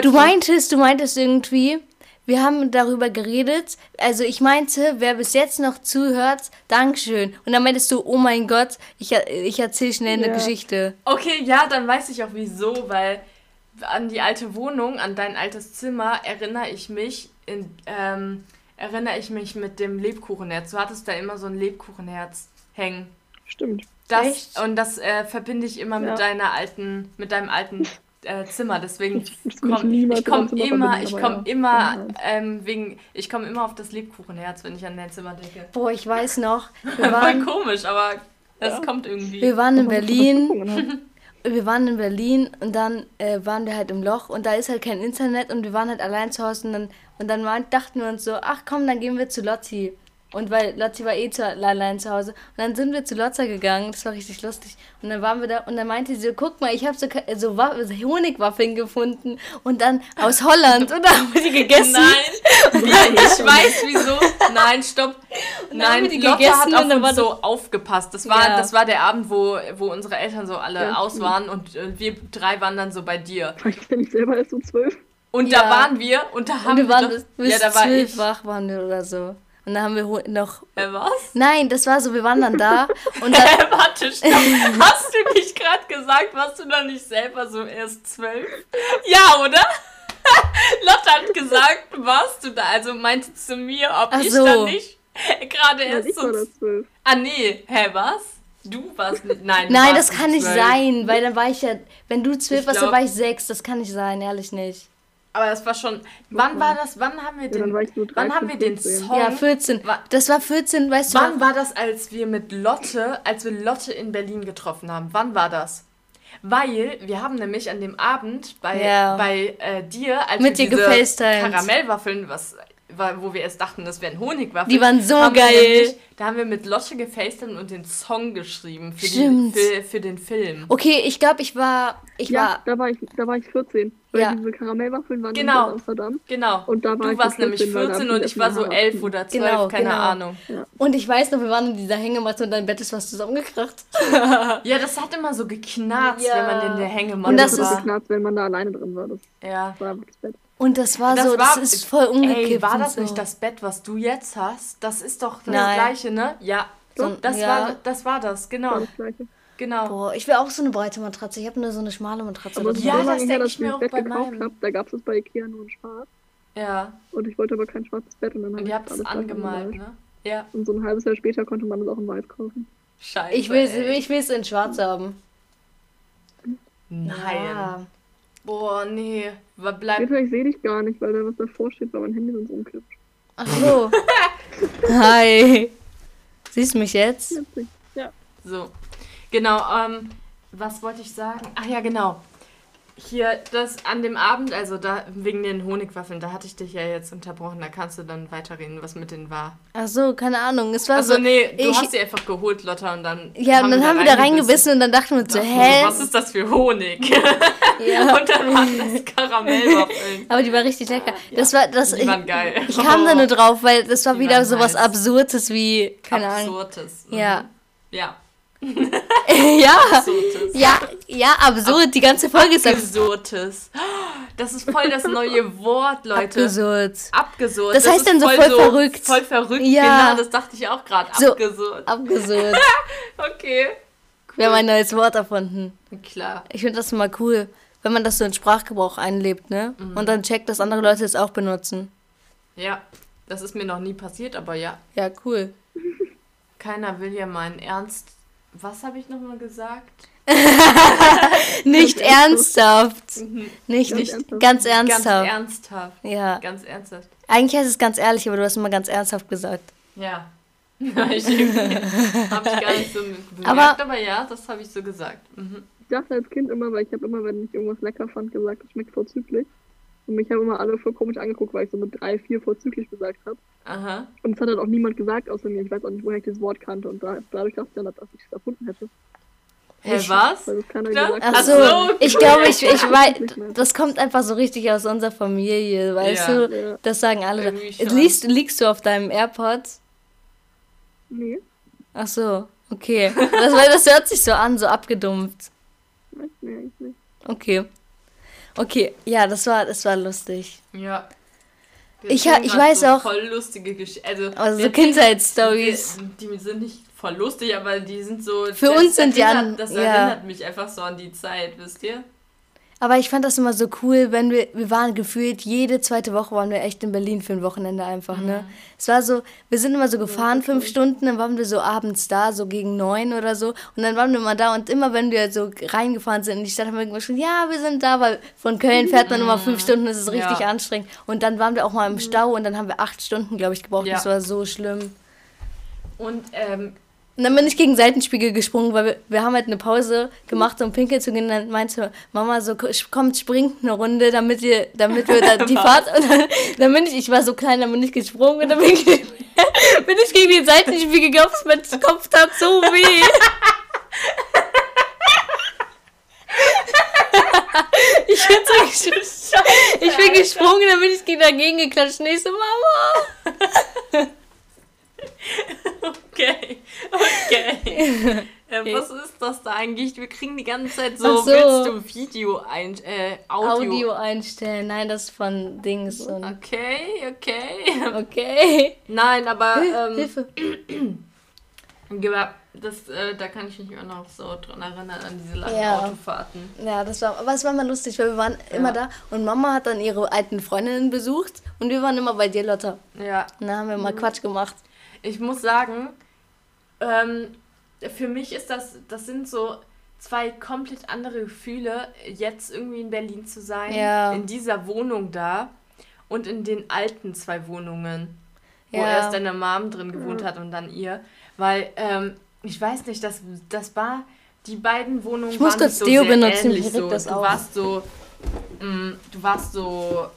Du meintest, du meintest irgendwie, wir haben darüber geredet. Also ich meinte, wer bis jetzt noch zuhört, Dankeschön. Und dann meintest du, oh mein Gott, ich, ich erzähle schnell eine Ja. Geschichte. Okay, ja, dann weiß ich auch wieso, weil an die alte Wohnung, an dein altes Zimmer erinnere ich mich in, ähm, erinnere ich mich mit dem Lebkuchenherz. Du hattest da immer so ein Lebkuchenherz hängen. Stimmt. Das Echt? und das äh, verbinde ich immer Ja. mit deiner alten, mit deinem alten äh, Zimmer. Deswegen ich komm, komme Zimmer immer, ich komme ja. immer, Ja. ähm, wegen, ich komme immer auf das Lebkuchenherz, wenn ich an dein Zimmer denke. Boah, ich weiß noch, wir Voll waren, komisch, aber das Ja. kommt irgendwie. wir waren in Berlin. Hat. wir waren in Berlin und dann äh, waren wir halt im Loch und da ist halt kein Internet und wir waren halt allein zu Hause und dann, und dann meint, dachten wir uns so, ach komm, dann gehen wir zu Lotti. Und weil Lotti war eh zu, allein zu Hause. Und dann sind wir zu Lotta gegangen, das war richtig lustig. Und dann waren wir da und dann meinte sie so, guck mal, ich habe so, so, Wa- so Honigwaffeln gefunden und dann aus Holland und dann haben wir die gegessen. Nein, ja, ich weiß wieso. Nein, stopp. dann haben Nein, wir die Lotta gegessen hat auf und uns so aufgepasst. Das war, Ja. das war der Abend, wo, wo unsere Eltern so alle Ja. aus waren und wir drei waren dann so bei dir. Ich nicht selber erst um zwölf? Und Ja. da waren wir und da haben Und wir waren doch- bis, bis ja, da war zwölf ich. wach waren wir oder so. Und dann haben wir noch. Äh, was? Nein, das war so, wir waren dann da und dann. Äh, warte, stopp. Hast du nicht gerade gesagt, warst du noch nicht selber so erst zwölf? Ja, oder? Lotte hat gesagt, warst du da? Also meinte zu mir, ob Ach ich so. da nicht gerade Ja, erst so das zwölf. Ah, nee. Hä, was? Du warst nicht. Nein, du Nein, warst das kann nicht zwölf. sein, weil dann war ich ja. Wenn du zwölf Ich warst, dann war ich sechs. Das kann nicht sein, ehrlich nicht. Aber das war schon. Wann war das? Wann haben wir Ja, dann den. war ich so wann 13, haben wir den 14. Song? Ja, 14. wa- Das war 14, weißt du. Wann war das, als wir mit Lotte, als wir Lotte in Berlin getroffen haben? Wann war das? Weil wir haben nämlich an dem Abend bei, Ja. bei äh, dir, als Mit wir dir diese. Karamellwaffeln, was, wo wir erst dachten, das wären Honigwaffeln. Die waren so haben geil. nämlich- Da haben wir mit Lotte gefacetimed und den Song geschrieben für, Stimmt. für, für den Film. Okay, ich glaube, ich war. Ich Ja, war. da war ich, da war ich 14. Weil Ja. diese Karamellwaffeln waren Genau. in Amsterdam. Genau. Und da war du ich warst so nämlich 14, weil da 14 hab und ich war so Haar 11 oder 12, Genau, keine genau. Ahnung. Und ich weiß noch, wir waren in dieser Hängematte und dein Bett ist was zusammengekracht. Ja, das hat immer so geknarzt, Ja. wenn man in der Hängematte Und das das ist- war. geknarzt, wenn man da alleine drin war. Das Ja. war das Bett. Und das war Das so, war- das ist voll umgekippt. Ey, war das so. nicht das Bett, was du jetzt hast? Das ist doch das Nein. gleiche, ne? Ja. So, Das, ja. war, das war das, War genau. das gleiche. Genau. Boah, ich will auch so eine breite Matratze. Ich habe nur so eine schmale Matratze. Aber das Ja, so war's. lange das her, dass ich mir das auch Bett bei gekauft meinem. habe. Da gab es bei Ikea nur in schwarz. Ja. Und ich wollte aber kein schwarzes Bett. Und dann habe Und ich ihr habt es angemalt, ne? Ja. Und so ein halbes Jahr später konnte man es auch in weiß kaufen. Scheiße. ich will ey. ich will es in schwarz haben. Nein. Ja. Boah, nee. Wa- Bleib. Peter, ich sehe dich gar nicht, weil da was davor steht, weil mein Handy sonst umkippt. Ach so. Hi. Siehst du mich jetzt? Ja. So. Genau, ähm, was wollte ich sagen? Ach ja, genau. Hier, das an dem Abend, also da wegen den Honigwaffeln, da hatte ich dich ja jetzt unterbrochen, da kannst du dann weiterreden, was mit denen war. Ach so, keine Ahnung. Es war Also so. nee, du ich- hast sie einfach geholt, Lotta, und dann Ja, und dann haben wir da reingebissen und dann dachten wir so, hä? Was ist das für Honig? Ja. und dann waren das Karamellwaffeln. Aber die war richtig lecker. Das war das. Die Ich, waren geil. ich kam da nur drauf, weil das war Die wieder waren so was. Absurdes wie keine Ahnung. Absurdes. Mhm. Ja. Ja. Ja. Absurdes. Ja, ja, absurd. Die ganze Folge ist absurd. Absurdes. Das ist voll das neue Wort, Leute. absurd. Abgesurd. Das heißt ist dann so voll verrückt. Voll verrückt, Ja. genau, das dachte ich auch gerade. So. Abgesurd. Absurd. Okay. Wir haben ein neues Wort erfunden. Klar. Ich finde das immer cool, wenn man das so in Sprachgebrauch einlebt, ne? Mhm. Und dann checkt, dass andere Leute es auch benutzen. Ja. Das ist mir noch nie passiert, aber ja. Ja, cool. Keiner will ja meinen Ernst. Was habe ich nochmal gesagt? Nicht ernsthaft. Nicht, Ganz nicht ernsthaft. ganz Ganz ernsthaft. ernsthaft. Ja. Ganz ernsthaft. Eigentlich heißt es ganz ehrlich, aber du hast immer ganz ernsthaft gesagt. Ja. ich habe ich gar nicht so bemerkt, Aber- aber, ja, das habe ich so gesagt. Mhm. Ich dachte als Kind immer, weil ich habe immer, wenn ich irgendwas lecker fand, gesagt, das schmeckt vorzüglich. Und mich haben immer alle voll komisch angeguckt, weil ich so mit drei, vier vorzüglich gesagt habe. Aha. Und es hat halt auch niemand gesagt außer mir. Ich weiß auch nicht, woher ich das Wort kannte. Und da, dadurch dachte ich dann, dass ich es erfunden hätte. Hä, Ich- was? Weil das keiner Ja? gesagt Ach hat. so, so, ich glaube, ich, ich weiß, Nicht das kommt einfach so richtig aus unserer Familie, weißt Ja. du? Ja. Das sagen alle. Liegst, liegst du auf deinem AirPods? Nee, Ach so, okay. Das, weil das hört sich so an, so abgedumpft. weiß nee, eigentlich nicht. Okay. Okay, ja, das war, das war lustig. Ja. Wir Ich ha- ich weiß so auch- Voll lustige Geschichten. Also, Also so Kindheitsstories. Die, die sind nicht voll lustig, aber die sind so. Für das uns sind die an- Das ja. erinnert mich einfach so an die Zeit, wisst ihr? Aber ich fand das immer so cool, wenn wir, wir waren gefühlt, jede zweite Woche waren wir echt in Berlin für ein Wochenende einfach, ne? Es war so, wir sind immer so gefahren, fünf Stunden, dann waren wir so abends da, so gegen neun oder so. Und dann waren wir mal da und immer wenn wir so reingefahren sind in die Stadt, haben wir immer schon, ja, wir sind da, weil von Köln fährt man immer fünf Stunden, das ist richtig Ja. anstrengend. Und dann waren wir auch mal im Stau und dann haben wir acht Stunden, glaube ich, gebraucht. Ja. Das war so schlimm. Und ähm, Und dann bin ich gegen den Seitenspiegel gesprungen, weil wir, wir haben halt eine Pause gemacht, um pinkeln zu gehen. Und dann meinte Mama so, kommt, springt eine Runde, damit, ihr, damit wir da die Fahrt... Und dann, dann bin ich, ich war so klein, dann bin ich gesprungen und dann bin ich, bin ich gegen den Seitenspiegel gehopst, mein Kopf tat so weh. Ich bin, so ich bin gesprungen, dann bin ich gegen dagegen geklatscht. Nächste Mama. Okay. Okay. äh, was ist das da eigentlich? Wir kriegen die ganze Zeit so, so. willst du Video ein, äh, Audio. Audio einstellen. Nein, das ist von Dings. Und Okay, okay. okay. Nein, aber ähm, Hilfe. ja, das, äh, da kann ich mich auch noch so dran erinnern an diese langen Ja. Autofahrten. Ja, das war, aber es war mal lustig, weil wir waren immer da und Mama hat dann ihre alten Freundinnen besucht und wir waren immer bei dir, Lotta. Ja, Und da haben wir mal Quatsch gemacht. Ich muss sagen, ähm, für mich ist das, das sind so zwei komplett andere Gefühle, jetzt irgendwie in Berlin zu sein, Ja. in dieser Wohnung da und in den alten zwei Wohnungen, wo Ja. erst deine Mom drin gewohnt hat und dann ihr, weil ähm, ich weiß nicht, das, das war die beiden Wohnungen Ich muss waren kurz so Deo sehr benutzen, ähnlich so. das du auf. warst so, mh, du warst so,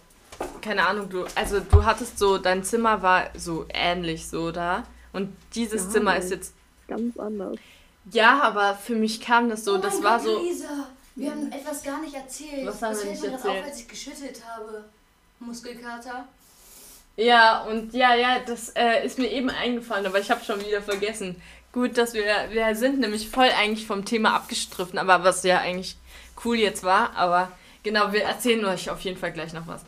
keine Ahnung, du, also du hattest so, dein Zimmer war so ähnlich so da und dieses Ja, Zimmer ist jetzt, Ganz anders. ja, aber für mich kam das Oh so, das war so, Lisa, wir haben etwas gar nicht erzählt. Was haben das wir nicht erzählt? auf, als ich geschüttelt habe. Muskelkater. ja und ja, ja, das äh, ist mir eben eingefallen, aber ich habe schon wieder vergessen. Gut, dass wir, wir sind nämlich voll eigentlich vom Thema abgestriffen, aber was ja eigentlich cool jetzt war, aber genau, wir erzählen euch auf jeden Fall gleich noch was.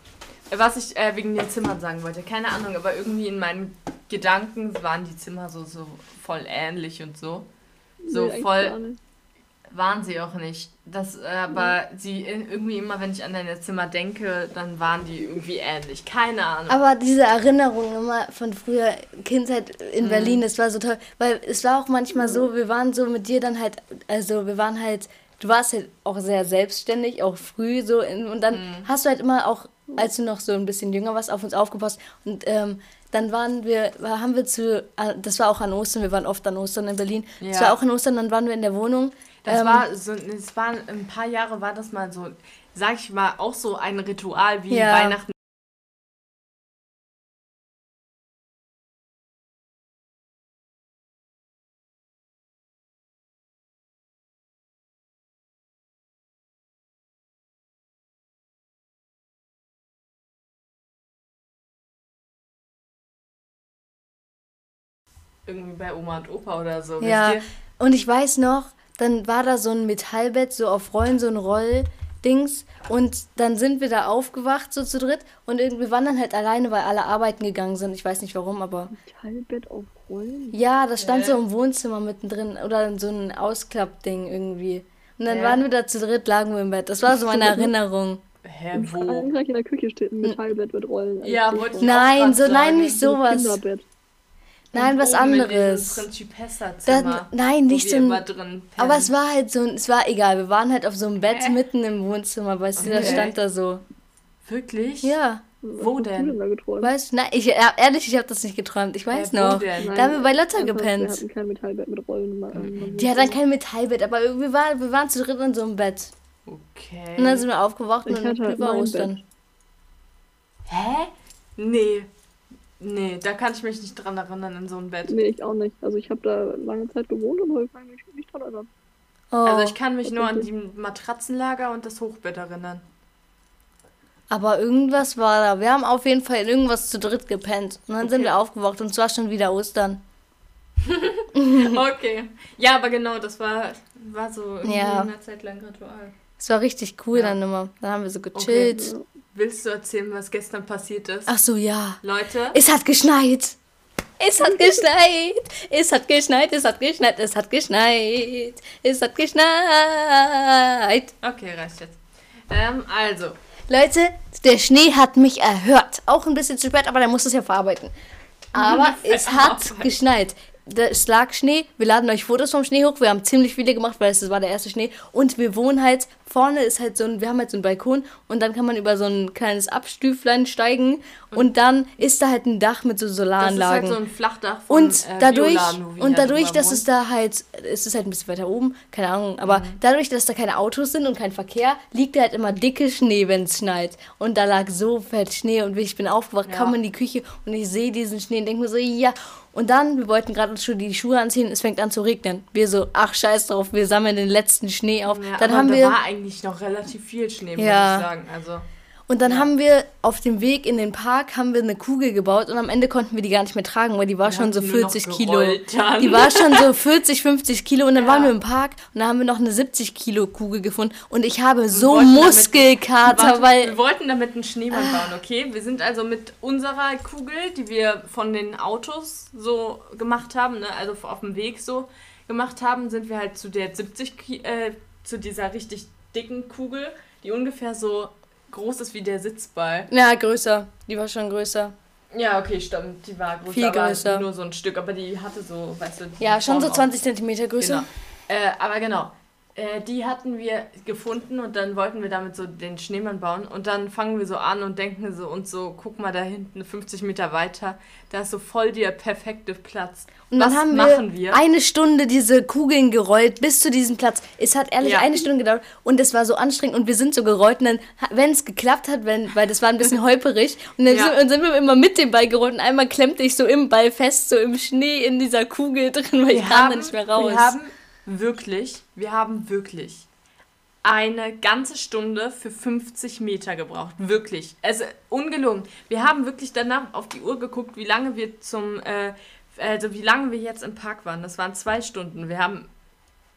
Was ich äh, wegen den Zimmern sagen wollte, keine Ahnung, aber irgendwie in meinem Gedanken waren die Zimmer so, so voll ähnlich und so. So Nee, voll waren sie auch nicht. Das, äh, aber sie in- irgendwie immer, wenn ich an deine Zimmer denke, dann waren die irgendwie ähnlich. Keine Ahnung. Aber diese Erinnerung immer von früher Kindheit Mhm. in Berlin, das war so toll. Weil es war auch manchmal so, wir waren so mit dir dann halt, also wir waren halt, du warst halt auch sehr selbstständig, auch früh so. In, und dann Mhm. hast du halt immer auch, als du noch so ein bisschen jünger warst, auf uns aufgepasst. Und ähm, dann waren wir, haben wir zu, äh, das war auch an Ostern, wir waren oft an Ostern in Berlin. Das Ja. war auch an Ostern, dann waren wir in der Wohnung. Das Ähm, war so, es waren ein paar Jahre war das mal so, sag ich mal, auch so ein Ritual wie Ja. Weihnachten. Irgendwie bei Oma und Opa oder so. Ja, und ich weiß noch, dann war da so ein Metallbett, so auf Rollen, so ein Rolldings. Und dann sind wir da aufgewacht, so zu dritt. Und irgendwie waren dann halt alleine, weil alle arbeiten gegangen sind. Ich weiß nicht warum, aber. Metallbett auf Rollen? Ja, das stand Hä? so im Wohnzimmer mittendrin. Oder so ein Ausklappding irgendwie. Und dann Hä? waren wir da zu dritt, lagen wir im Bett. Das war so meine Erinnerung. Hä, In wo? Frankreich in der Küche steht ein Metallbett mit Rollen. Also Ja, steht wollte ich Nein, so, nein, nicht sowas. Kinderbett. Nein, was anderes. Dann, nein, nicht so. Aber es war halt so, ein- es war egal. Wir waren halt auf so einem Bett Hä? mitten im Wohnzimmer, weißt du, das Okay. stand da so. Wirklich? Ja. Wo denn? Da? Weißt du, nein, ich, ehrlich, ich habe das nicht geträumt. Ich weiß wo noch. Nein, Da haben wir bei Lotta gepennt. Wir hatten kein Metallbett mit Rollen. Man- Die hat dann kein Metallbett, aber wir waren, wir waren zu dritt in so einem Bett. Okay. Und dann sind wir aufgewacht Ich und hatte halt über mein Ostern. Hä? Nee. Nee, da kann ich mich nicht dran erinnern in so ein Bett. Nee, ich auch nicht. Also ich habe da lange Zeit gewohnt und heute kann ich mich nicht dran erinnern. Oh. Also ich kann mich nur an die. Matratzenlager und das Hochbett erinnern. aber irgendwas war da. Wir haben auf jeden Fall in irgendwas zu dritt gepennt. Und dann sind Okay. wir aufgewacht und es war schon wieder Ostern. Okay. Ja, aber genau, das war, war so Ja. eine Zeit lang Ritual. Es war richtig cool Ja. dann immer. Dann haben wir so gechillt. Ja. Willst du erzählen, was gestern passiert ist? Ach so, ja. Leute, Es hat geschneit. Es hat geschneit. Es hat geschneit. Es hat geschneit. Es hat geschneit. Es hat geschneit. okay, reicht jetzt. Ähm, also, Leute, der Schnee hat mich erhört. Auch ein bisschen zu spät, aber der muss es ja verarbeiten. Aber es hat geschneit. Es lag Schnee. Wir laden euch Fotos vom Schnee hoch. Wir haben ziemlich viele gemacht, weil es war der erste Schnee. Und wir wohnen halt, vorne ist halt so ein, wir haben halt so einen Balkon und dann kann man über so ein kleines Abstüflein steigen und dann ist da halt ein Dach mit so das ist halt Solaranlagen. so ein Flachdach von Und äh, dadurch, und ja dadurch, dass es da halt, es ist halt ein bisschen weiter oben, keine Ahnung, aber Mhm. dadurch, dass da keine Autos sind und kein Verkehr, liegt da halt immer dicke Schnee, wenn es schneit. Und da lag so fett Schnee und ich bin aufgewacht, Ja. komme in die Küche und ich sehe diesen Schnee und denke mir so, ja. Und dann, wir wollten gerade uns schon die Schuhe anziehen, es fängt an zu regnen. Wir so, ach scheiß drauf, wir sammeln den letzten Schnee auf. Ja, dann haben da wir eigentlich noch relativ viel Schnee, muss Ja. ich sagen. Also, Und dann haben wir auf dem Weg in den Park haben wir eine Kugel gebaut und am Ende konnten wir die gar nicht mehr tragen, weil die war schon haben so die nur noch 40 Kilo. dann. Die war schon so 40, 50 Kilo und dann Ja. waren wir im Park und da haben wir noch eine 70 Kilo Kugel gefunden und ich habe so damit- Muskelkater, Warte, weil wir wollten damit einen Schneemann bauen, okay? Wir sind also mit unserer Kugel, die wir von den Autos so gemacht haben, ne, also auf dem Weg so gemacht haben, sind wir halt zu der 70, Ki äh, zu dieser richtig dicken Kugel, die ungefähr so groß ist wie der Sitzball. ja größer, die war schon größer. Ja, okay, stimmt, die war größer, Viel aber größer. nur so ein Stück, aber die hatte so, weißt du, Ja, schon so Form auch. 20 Zentimeter größer. Genau. Äh, aber genau. Äh, die hatten wir gefunden und dann wollten wir damit so den Schneemann bauen. Und dann fangen wir so an und denken so und so, guck mal da hinten 50 Meter weiter, da ist so voll der perfekte Platz. Und Was dann haben machen wir, wir? eine Stunde diese Kugeln gerollt bis zu diesem Platz. Es hat ehrlich Ja. eine Stunde gedauert und es war so anstrengend und wir sind so gerollt und dann, wenn es geklappt hat, wenn, weil das war ein bisschen holperig und dann Ja. sind, sind wir immer mit dem Ball gerollt und einmal klemmte ich so im Ball fest, so im Schnee in dieser Kugel drin, weil ich kam da nicht mehr raus. wir haben wirklich, wir haben wirklich eine ganze Stunde für 50 Meter gebraucht. Wirklich. Also ungelungen. Wir haben wirklich danach auf die Uhr geguckt, wie lange wir zum, äh, also wie lange wir jetzt im Park waren. Das waren zwei Stunden. Wir haben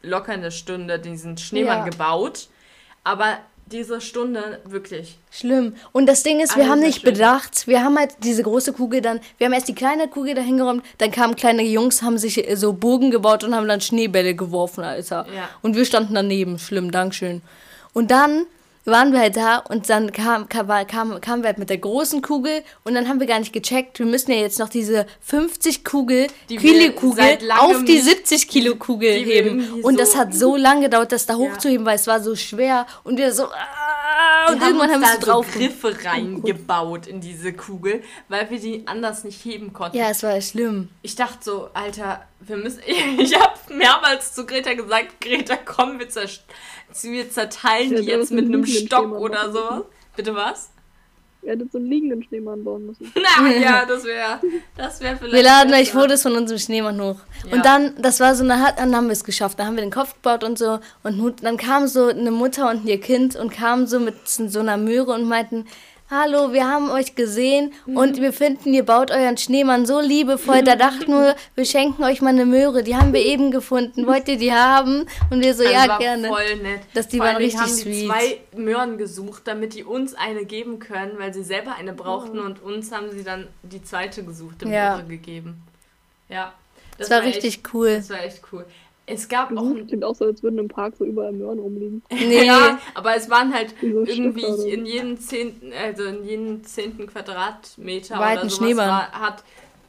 locker eine Stunde diesen Schneemann Ja. gebaut. Aber diese Stunde wirklich. Schlimm. Und das Ding ist, wir haben nicht schlimm. bedacht, wir haben halt diese große Kugel dann, wir haben erst die kleine Kugel da hingeräumt, dann kamen kleine Jungs, haben sich äh, so Bogen gebaut und haben dann Schneebälle geworfen, Alter. Ja. Und wir standen daneben. Schlimm, Dankeschön. Und dann waren wir halt da und dann kam, kam, kam, kamen wir halt mit der großen Kugel und dann haben wir gar nicht gecheckt, wir müssen ja jetzt noch diese 50 Kugel, Die Kilo Kugel auf die nicht- 70 Kilo Kugel die heben. Und so- das hat so lange gedauert, das da hochzuheben, weil es war so schwer und wir so, ah, und Wir irgendwann haben wir so drauf. Griffe reingebaut in diese Kugel, weil wir die anders nicht heben konnten. Ja, es war schlimm. Ich dachte so, Alter, wir müssen. Ich habe mehrmals zu Greta gesagt, Greta, komm, wir, zer wir zerteilen die jetzt mit einem Stock oder sowas. Bitte was? Ihr hättet so einen liegenden Schneemann bauen müssen. Na ja, das wäre das wär vielleicht. Wir laden euch. Fotos von unserem Schneemann hoch. Ja. Und dann, das war so eine, Hat- dann haben wir es geschafft. Dann haben wir den Kopf gebaut und so. Und nun- dann kam so eine Mutter und ihr Kind und kamen so mit so einer Möhre und meinten, Hallo, wir haben euch gesehen und wir finden, ihr baut euren Schneemann so liebevoll. Da dachten wir, wir schenken euch mal eine Möhre. Die haben wir eben gefunden. Wollt ihr die haben? Und wir so, Also ja, war gerne. voll nett. Dass die Vor waren richtig haben die sweet. zwei Möhren gesucht, damit die uns eine geben können, weil sie selber eine brauchten und uns haben sie dann die zweite gesuchte Ja. Möhre gegeben. Ja. Das war echt, richtig cool. Das war echt cool. Es gab auch ein klingt auch so, als würden im Park so überall Möhren rumliegen. Nee. Ja, aber es waren halt so irgendwie oder in jedem zehnten, also in jedem zehnten Quadratmeter War halt oder ein sowas Schneemann. war, hat,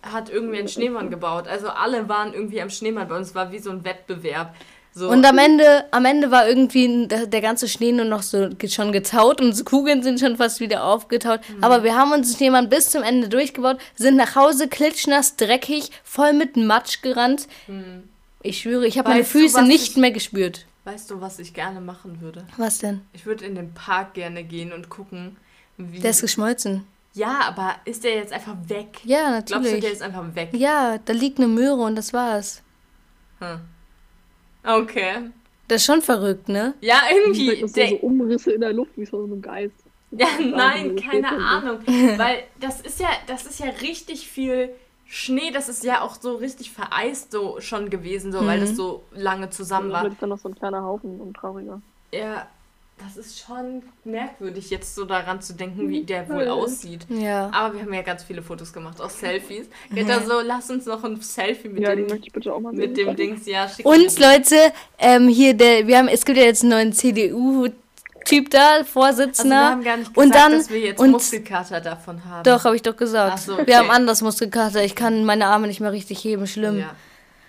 hat irgendwie ein Schneemann gebaut. Also alle waren irgendwie am Schneemann bei uns. Es war wie so ein Wettbewerb. So, Und am Ende, am Ende war irgendwie der, der ganze Schnee nur noch so schon getaut und die Kugeln sind schon fast wieder aufgetaut. Mhm. Aber wir haben uns den Schneemann bis zum Ende durchgebaut, sind nach Hause klitschnass, dreckig, voll mit Matsch gerannt. Ich schwöre, ich habe meine du, Füße was nicht ich- mehr gespürt. weißt du, was ich gerne machen würde? Was denn? Ich würde in den Park gerne gehen und gucken, wie. Der ist geschmolzen. ja, aber ist der jetzt einfach weg? Ja, Glaubst du, der natürlich. ist einfach weg? Ja, da liegt eine Möhre und das war's. Hm. Okay. Das ist schon verrückt, ne? Ja, irgendwie. Vielleicht noch so, Umrisse in der Luft, wie so ein Geist. Ja, nein, so keine. Ahnung. Weil das ist ja, das ist ja richtig viel Schnee, das ist ja auch so richtig vereist so schon gewesen, so, weil das so lange zusammen war. Dann ist dann noch so ein kleiner Haufen und trauriger. Ja, das ist schon merkwürdig, jetzt so daran zu denken, wie der wohl aussieht. Ja. Aber wir haben ja ganz viele Fotos gemacht, auch Selfies. Greta, so, lass uns noch ein Selfie mit Ja, die dem, möchte ich bitte auch mal sehen. mit dem Dings, ja, schick Und. Leute, ähm, hier der, wir haben, es gibt ja jetzt einen neuen CDU-Typ da, Also Vorsitzender. nicht gesagt, und dann dass wir jetzt und Muskelkater davon haben. Doch, habe ich doch gesagt. So, okay. Wir haben anders Muskelkater. Ich kann meine Arme nicht mehr richtig heben. Schlimm. Ja, Ja.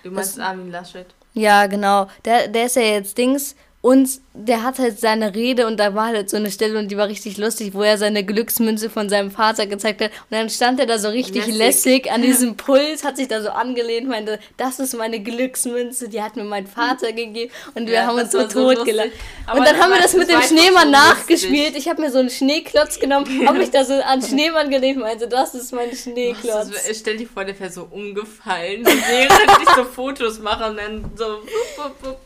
Du meinst Armin Laschet? genau. Der, der ist ja jetzt Dings. Und der hat halt seine Rede und da war halt so eine Stelle und die war richtig lustig, wo er seine Glücksmünze von seinem Vater gezeigt hat. Und dann stand er da so richtig Lässig. lässig an diesem Puls, hat sich da so angelehnt, meinte, das ist meine Glücksmünze, die hat mir mein Vater gegeben. Und wir Ja, haben uns so lustig. Aber Und dann haben wir das mit dem Schneemann nachgespielt. Ich habe mir so einen Schneeklotz genommen, habe mich da so an Schneemann gelehnt, meinte, das ist mein Was, Schneeklotz. das, stell dir vor, der wäre so umgefallen, während ich so Fotos mache und dann so. wupp, wupp, wupp.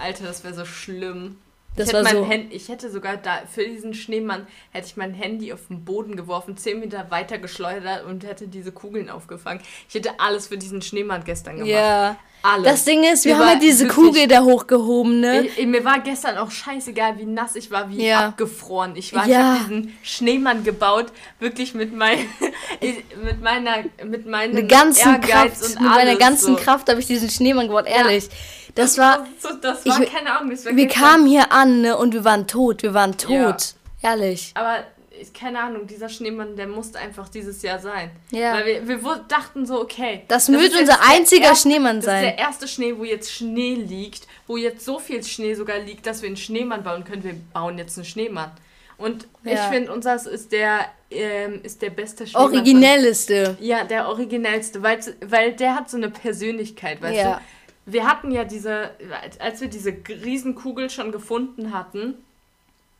Alter, das wäre so schlimm. Das ich, hätte mein so- Hand, ich hätte sogar da für diesen Schneemann hätte ich mein Handy auf den Boden geworfen, 10 Meter weiter geschleudert und hätte diese Kugeln aufgefangen. Ich hätte alles für diesen Schneemann gestern gemacht. Ja. Alles. Das Ding ist, wir Mir haben ja diese wirklich- Kugel da hochgehoben, ne? Ich, mir war gestern auch scheißegal, wie nass ich war, wie Ja. abgefroren ich war. Ja. Ich habe diesen Schneemann gebaut, wirklich mit, mein, mit meiner mit meinem Eine ganzen Ehrgeiz Kraft, und mit meiner alles ganzen so. Kraft habe ich diesen Schneemann gebaut, ehrlich. Das war, so, das war ich- keine Ahnung, das war wir kamen hier an, ne, und wir waren tot, wir waren tot. Ja. Ehrlich. Aber ich- keine Ahnung, dieser Schneemann, der musste einfach dieses Jahr sein. Ja. Weil wir, wir dachten so, okay. Das wird ist jetzt unser einziger erste- Schneemann Das sein. ist der erste Schnee, wo jetzt Schnee liegt, wo jetzt so viel Schnee sogar liegt, dass wir einen Schneemann bauen können. Wir bauen jetzt einen Schneemann. Und ich Ja. finde, unseres ist der, ähm, ist der beste Schneemann. Originelleste. Ja, der originellste, weil, weil der hat so eine Persönlichkeit, weißt Ja. du? Wir hatten ja diese, als wir diese Riesenkugel schon gefunden hatten,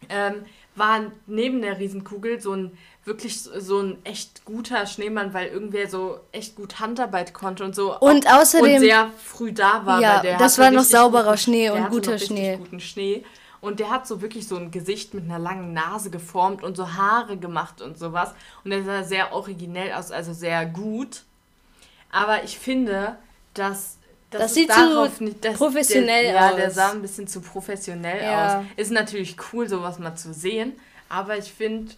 ähm, war neben der Riesenkugel so ein wirklich so- ein echt guter Schneemann, weil irgendwer so echt gut Handarbeit konnte und so. Und auch- außerdem- und sehr früh da war. Ja, das war noch sauberer guten- Schnee und guter Schnee. guten Schnee. Und der hat so wirklich so ein Gesicht mit einer langen Nase geformt und so Haare gemacht und sowas. Und der sah sehr originell aus, also sehr gut. Aber ich finde, dass Das, ist sieht zu nicht- das- professionell der, Ja, der aus. sah ein bisschen zu professionell Ja. aus. Ist natürlich cool, sowas mal zu sehen, aber ich finde,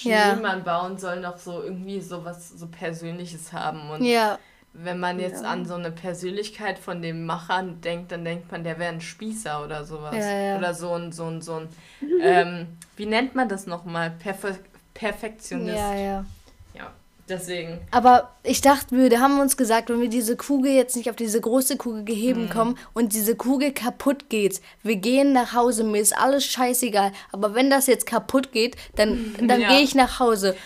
Ja. Schneemann bauen soll noch so irgendwie sowas so Persönliches haben. Und Ja, wenn man jetzt Ja. an so eine Persönlichkeit von dem Machern denkt, dann denkt man, der wäre ein Spießer oder sowas. Ja, ja. Oder so ein, so ein, so ein, ähm, wie nennt man das nochmal? Perfe Perfektionist. ja, ja. Ja, deswegen. Aber ich dachte, wir haben uns gesagt, wenn wir diese Kugel jetzt nicht auf diese große Kugel geheben kommen und diese Kugel kaputt geht, wir gehen nach Hause, mir ist alles scheißegal. Aber wenn das jetzt kaputt geht, dann, dann Ja. gehe ich nach Hause.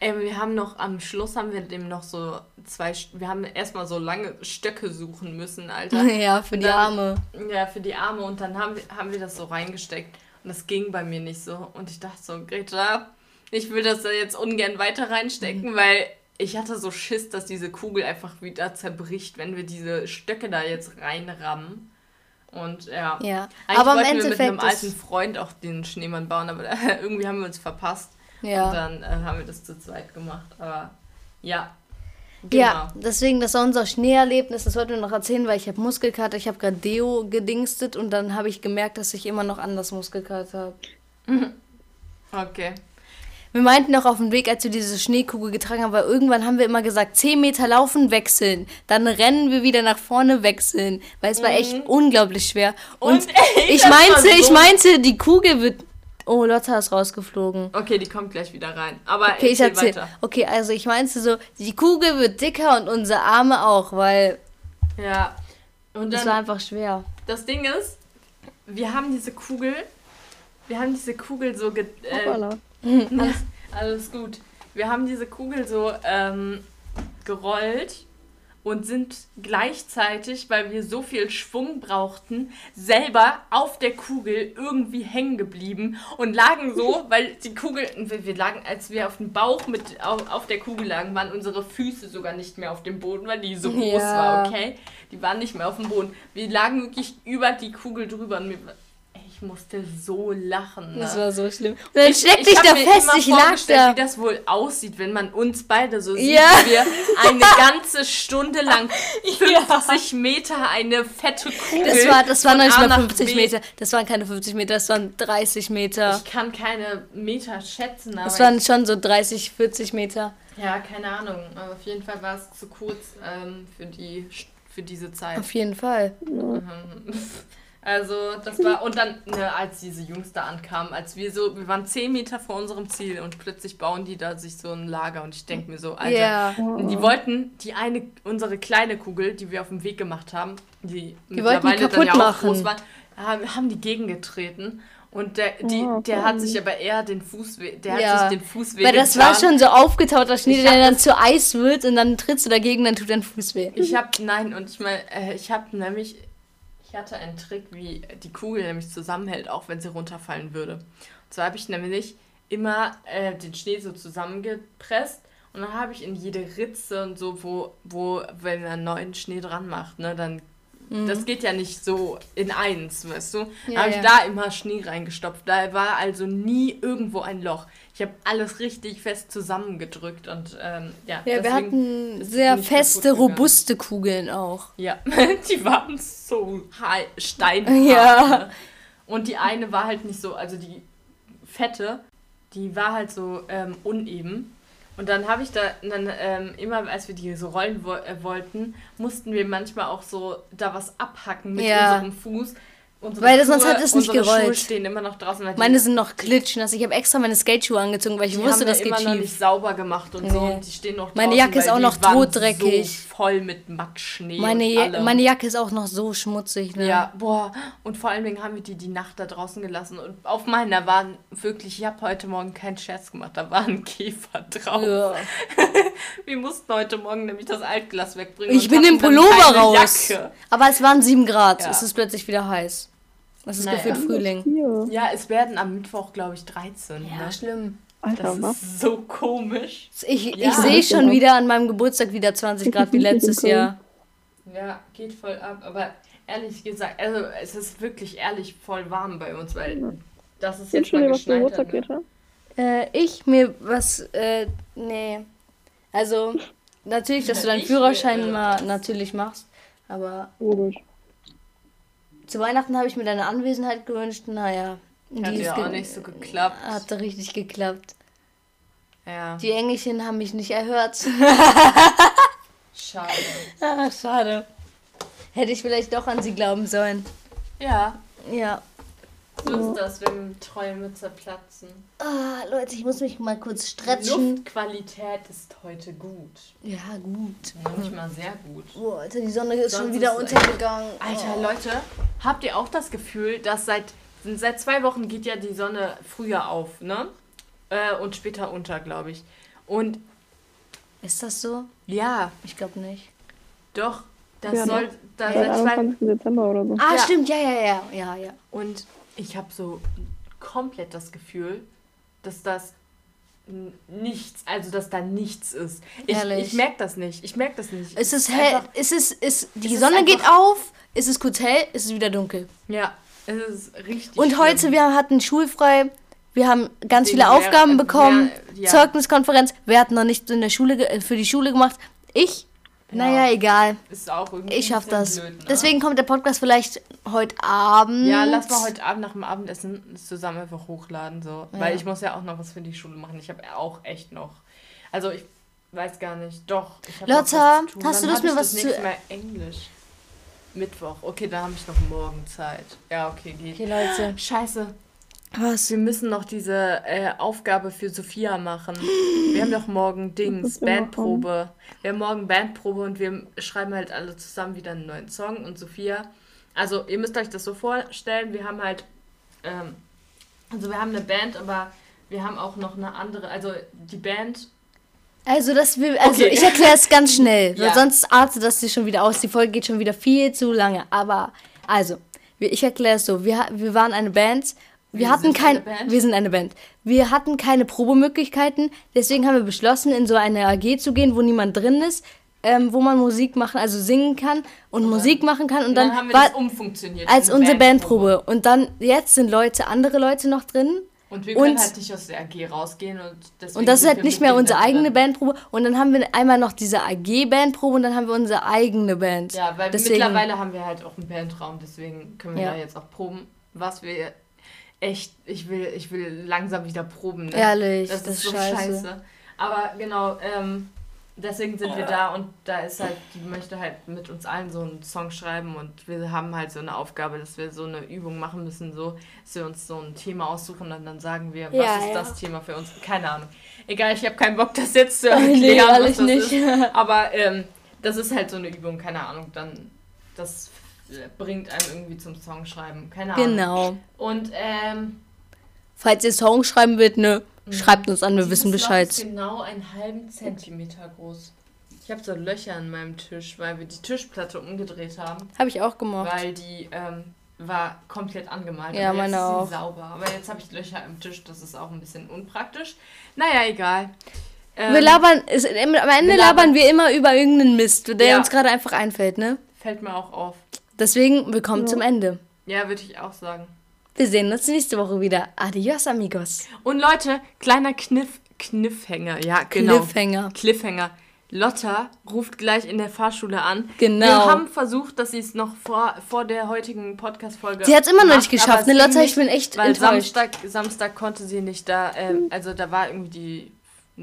Ey, wir haben noch, am Schluss haben wir dem noch so zwei, wir haben erstmal so lange Stöcke suchen müssen, Alter. Ja, für die Dann- Arme. Ja, für die Arme und dann haben wir, haben wir das so reingesteckt und das ging bei mir nicht so. Und ich dachte so, Greta, ich will das da jetzt ungern weiter reinstecken, weil ich hatte so Schiss, dass diese Kugel einfach wieder zerbricht, wenn wir diese Stöcke da jetzt reinrammen. Und ja. Ja. Eigentlich Aber im wollten wir mit einem alten Freund auch den Schneemann bauen, aber irgendwie haben wir uns verpasst. Und ja. dann äh, haben wir das zu zweit gemacht. Aber ja. Genau. Ja, deswegen, das war unser Schneeerlebnis. Das wollten wir noch erzählen, weil ich habe Muskelkater. Ich habe gerade Deo gedingstet und dann habe ich gemerkt, dass ich immer noch anders Muskelkater habe. Okay. Wir meinten auch auf dem Weg, als wir diese Schneekugel getragen haben, weil irgendwann haben wir immer gesagt, 10 Meter laufen, wechseln. Dann rennen wir wieder nach vorne, wechseln. Weil es war echt unglaublich schwer. Und, Mhm. Und, ey, ich das meinte, ich so- meinte, die Kugel wird. Oh, Lotta ist rausgeflogen. Okay, die kommt gleich wieder rein. Aber Okay, ich erzähl erzähl. Okay, also ich meinte so, die Kugel wird dicker und unsere Arme auch, weil Ja. Und es dann, war einfach schwer. das Ding ist, wir haben diese Kugel, wir haben diese Kugel so, ge äh, alles, alles gut. Wir haben diese Kugel so ähm, gerollt und sind gleichzeitig, weil wir so viel Schwung brauchten, selber auf der Kugel irgendwie hängen geblieben und lagen so, weil die Kugel, wir, wir lagen, als wir auf dem Bauch mit auf, auf der Kugel lagen, waren unsere Füße sogar nicht mehr auf dem Boden, weil die so groß Ja. war, okay? Die waren nicht mehr auf dem Boden. Wir lagen wirklich über die Kugel drüber und ey, ich musste so lachen. Ne? Das war so schlimm. Und dann steck dich da mir fest, immer ich lag vorgestellt, da. wie das wohl aussieht, wenn man uns beide so sieht, Ja. wie wir eine ganze Stunde lang 50 Meter eine fette Kugel. Das war, das waren nicht mal nach 50 B. Meter. Das waren keine 50 Meter, das waren 30 Meter. Ich kann keine Meter schätzen, aber Das waren schon so 30, 40 Meter. ja, keine Ahnung. Aber auf jeden Fall war es zu kurz ähm, für die für diese Zeit. Auf jeden Fall. Mhm. Also, das war, und dann, ne, als diese Jungs da ankamen, als wir so, wir waren 10 Meter vor unserem Ziel und plötzlich bauen die da sich so ein Lager und ich denke mir so, Alter, Ja. Und Die wollten die eine, unsere kleine Kugel, die wir auf dem Weg gemacht haben, die, Die wollten die dann ja auch machen. groß war, haben, die gegengetreten. Und der, die, Oh, der hat sich aber eher den Fuß, weh- der Ja. hat sich den Fuß Weil das war schon so aufgetauchter Schnee, Ich der hab dann zu Eis wird und dann trittst du dagegen, dann tut dein Fuß weh. Ich hab, nein, und ich meine, äh, ich habe nämlich, ich hatte einen Trick, wie die Kugel nämlich zusammenhält, auch wenn sie runterfallen würde. Und zwar habe ich nämlich immer äh, den Schnee so zusammengepresst und dann habe ich in jede Ritze und so, wo, wo, wenn man neuen Schnee dran macht, ne, dann, das geht ja nicht so in eins, weißt du. Mhm. Ja, da habe ich ja. da immer Schnee reingestopft. Da war also nie irgendwo ein Loch. Ich habe alles richtig fest zusammengedrückt und ähm, ja. Ja, wir hatten sehr feste, robuste Kugeln auch. Ja, die waren so steinhart. Ja. ne? Und die eine war halt nicht so, also die fette, die war halt so ähm, uneben. Und dann habe ich da, dann ähm, immer, als wir die so rollen wo äh, wollten, mussten wir manchmal auch so da was abhacken mit Ja. unserem Fuß. Unsere Weil sonst hat es nicht unsere Schuhe gerollt. stehen immer noch draußen. die- Meine sind noch klitschnass. Ich habe extra meine Skateschuhe angezogen, weil ich die wusste, haben das geht immer noch schief. nicht sauber gemacht und so. Nee. Und die stehen noch Meine draußen, Jacke ist auch die noch waren todreckig. So voll mit Matschschnee. Meine, Ja- meine Jacke ist auch noch so schmutzig. Ne? Ja, boah. Und vor allen Dingen haben wir die die Nacht da draußen gelassen. Und auf meiner waren wirklich, ich habe heute Morgen keinen Scherz gemacht, da war ein Käfer drauf. Ja. Wir mussten heute Morgen nämlich das Altglas wegbringen. Ich bin im Pullover raus. Jacke. Aber es waren 7 Grad. Ja. Es ist plötzlich wieder heiß. Es ist Naja. gefühlt Frühling. Ja, es werden am Mittwoch, glaube ich, 13. Ja, ne? schlimm. Das Alter, was? ist so komisch. Ich, Ja. ich sehe schon wieder an meinem Geburtstag wieder 20 Grad wie letztes Jahr. Ja, geht voll ab. Aber ehrlich gesagt, also es ist wirklich ehrlich voll warm bei uns, weil das ist jetzt schon mal dir was für geschneit hat. Geburtstag, Ne? Äh, ich mir was, äh, nee. Also, natürlich, dass du deinen Ich Führerschein mir, äh, mal was? natürlich machst. Aber Logisch. Zu Weihnachten habe ich mir deine Anwesenheit gewünscht. Naja. Hat die ja auch nicht so geklappt. Hatte richtig geklappt. Ja, Die Engelchen haben mich nicht erhört. schade. ah, schade. Hätte ich vielleicht doch an sie glauben sollen. Ja, Ja. So ist das, wenn Träume zerplatzen. Ah, Leute, ich muss mich mal kurz stretchen. Luftqualität ist heute gut. Ja, gut. Manchmal sehr gut. Boah, Alter, die Sonne ist schon Sonst wieder ist untergegangen. Alter, Oh. Leute, habt ihr auch das Gefühl, dass seit, seit zwei Wochen geht ja die Sonne früher auf, ne? Äh, und später unter, glaube ich. Und Ist das so? ja, Ich glaube nicht. doch, das Ja, soll. Da Seit seit zwei, 21. Dezember oder so. Ah, Ja. stimmt, ja, ja, ja, ja, ja. und ich habe so komplett das Gefühl, dass das nichts, also dass da nichts ist. Ich, Ehrlich? ich merke das nicht. Ich merke das nicht. Es ist ist hell, es ist, ist, die Es ist Sonne geht einfach- auf, es ist kurz hell, es ist wieder dunkel. Ja, es ist richtig. Und schlimm. heute, wir hatten schulfrei, wir haben ganz Wegen viele mehr- Aufgaben mehr- bekommen, ja. Zeugniskonferenz, wer hat noch nicht in der Schule, äh, für die Schule gemacht? Ich? Ja. Naja, egal. ist auch irgendwie Ich schaff das. Blöd, ne? Deswegen kommt der Podcast vielleicht heute Abend. Ja, lass mal heute Abend nach dem Abendessen das zusammen einfach hochladen. So. Ja. Weil ich muss ja auch noch was für die Schule machen. Ich habe auch echt noch. Also ich weiß gar nicht. Doch. Lotta, hast du hab mir was das zu- nächste Mal Englisch. Mittwoch. Okay, dann habe ich noch morgen Zeit. Ja, okay, geht. Okay, Leute. Scheiße. Was? Wir müssen noch diese äh, Aufgabe für Sophia machen. Wir haben doch morgen Dings, Bandprobe. Wir haben morgen Bandprobe und wir schreiben halt alle zusammen wieder einen neuen Song. Und Sophia, also ihr müsst euch das so vorstellen, wir haben halt, ähm, also wir haben eine Band, aber wir haben auch noch eine andere, also die Band, Also, das will, also Okay. ich erkläre es ganz schnell, Ja. sonst artet das hier schon wieder aus. Die Folge geht schon wieder viel zu lange. Aber, also, ich erkläre es so. Wir, wir waren eine Band. Wir, Wir hatten kein, wir sind eine Band. Wir hatten keine Probemöglichkeiten. Deswegen haben wir beschlossen, in so eine AG zu gehen, wo niemand drin ist, ähm, wo man Musik machen, also singen kann und Musik machen kann. Und dann, dann, haben wir war das umfunktioniert. als unsere Bandprobe. Und dann, jetzt sind Leute, andere Leute noch drin. Und wir können Und- halt nicht aus der AG rausgehen. Und, Und das ist halt nicht mehr unsere eigene Bandprobe. Und dann haben wir einmal noch diese AG-Bandprobe und dann haben wir unsere eigene Band. Ja, weil Deswegen- mittlerweile haben wir halt auch einen Bandraum, deswegen können wir Ja. da jetzt auch proben. Was wir echt, ich will, ich will langsam wieder proben. Ne? Ehrlich, das, das ist ist so scheiße. scheiße. Aber genau, ähm, deswegen sind wir da und da ist halt, die möchte halt mit uns allen so einen Song schreiben und wir haben halt so eine Aufgabe, dass wir so eine Übung machen müssen, so, dass wir uns so ein Thema aussuchen und dann sagen wir, was Ja, ist ja. das Thema für uns? Keine Ahnung. Egal, ich habe keinen Bock, das jetzt zu Nee, erklären, was ehrlich das nicht. ist. Aber ähm, das ist halt so eine Übung, keine Ahnung. Dann das bringt einen irgendwie zum Songschreiben, keine Ahnung. Genau. Und ähm, Falls ihr Song schreiben wollt, ne, schreibt uns an, wir wissen Bescheid. Ist genau einen halben Zentimeter groß. Ich habe so Löcher in meinem Tisch, weil wir die Tischplatte umgedreht haben, Habe ich auch gemacht. weil die ähm, war komplett angemalt. Ja, jetzt meine ist auch. sie sauber. Aber jetzt habe ich Löcher im Tisch, das ist auch ein bisschen unpraktisch. Naja, egal. Ähm, wir labern, es, am Ende wir labern labern- wir immer über irgendeinen Mist, der Ja. uns gerade einfach einfällt, ne? Fällt mir auch auf. Deswegen, willkommen zum Ende. Ja, würde ich auch sagen. Wir sehen uns nächste Woche wieder. Adios, amigos. Und Leute, kleiner Kniff, Kniffhanger, ja, genau. Cliffhanger. Cliffhanger. Lotta ruft gleich in der Fahrschule an. Genau. Wir haben versucht, dass sie es noch vor, vor der heutigen Podcast-Folge. Sie hat's immer noch nicht geschafft, ne, es Lotta? Ich bin echt Weil enttäuscht. Samstag, Samstag konnte sie nicht da, ähm, also da war irgendwie die.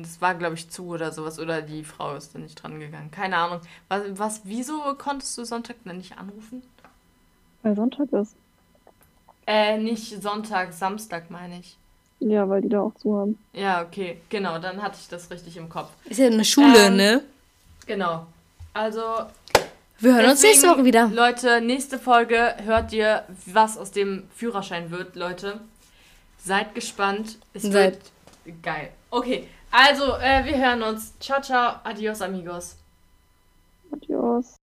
Das war, glaube ich, zu oder sowas. Oder die Frau ist da nicht dran gegangen. Keine Ahnung. Was, was, wieso konntest du Sonntag denn nicht anrufen? Weil Sonntag ist. Äh, nicht Sonntag, Samstag meine ich. Ja, weil die da auch zu haben. Ja, okay, genau, dann hatte ich das richtig im Kopf. Ist ja eine Schule, Ähm, ne? Genau. Also, Wir hören uns nächste deswegen, Woche wieder. Leute, nächste Folge hört ihr, was aus dem Führerschein wird, Leute. Seid gespannt. Es Seid- wird geil. Okay, also, äh, wir hören uns. Ciao, ciao. Adios, amigos. Adios.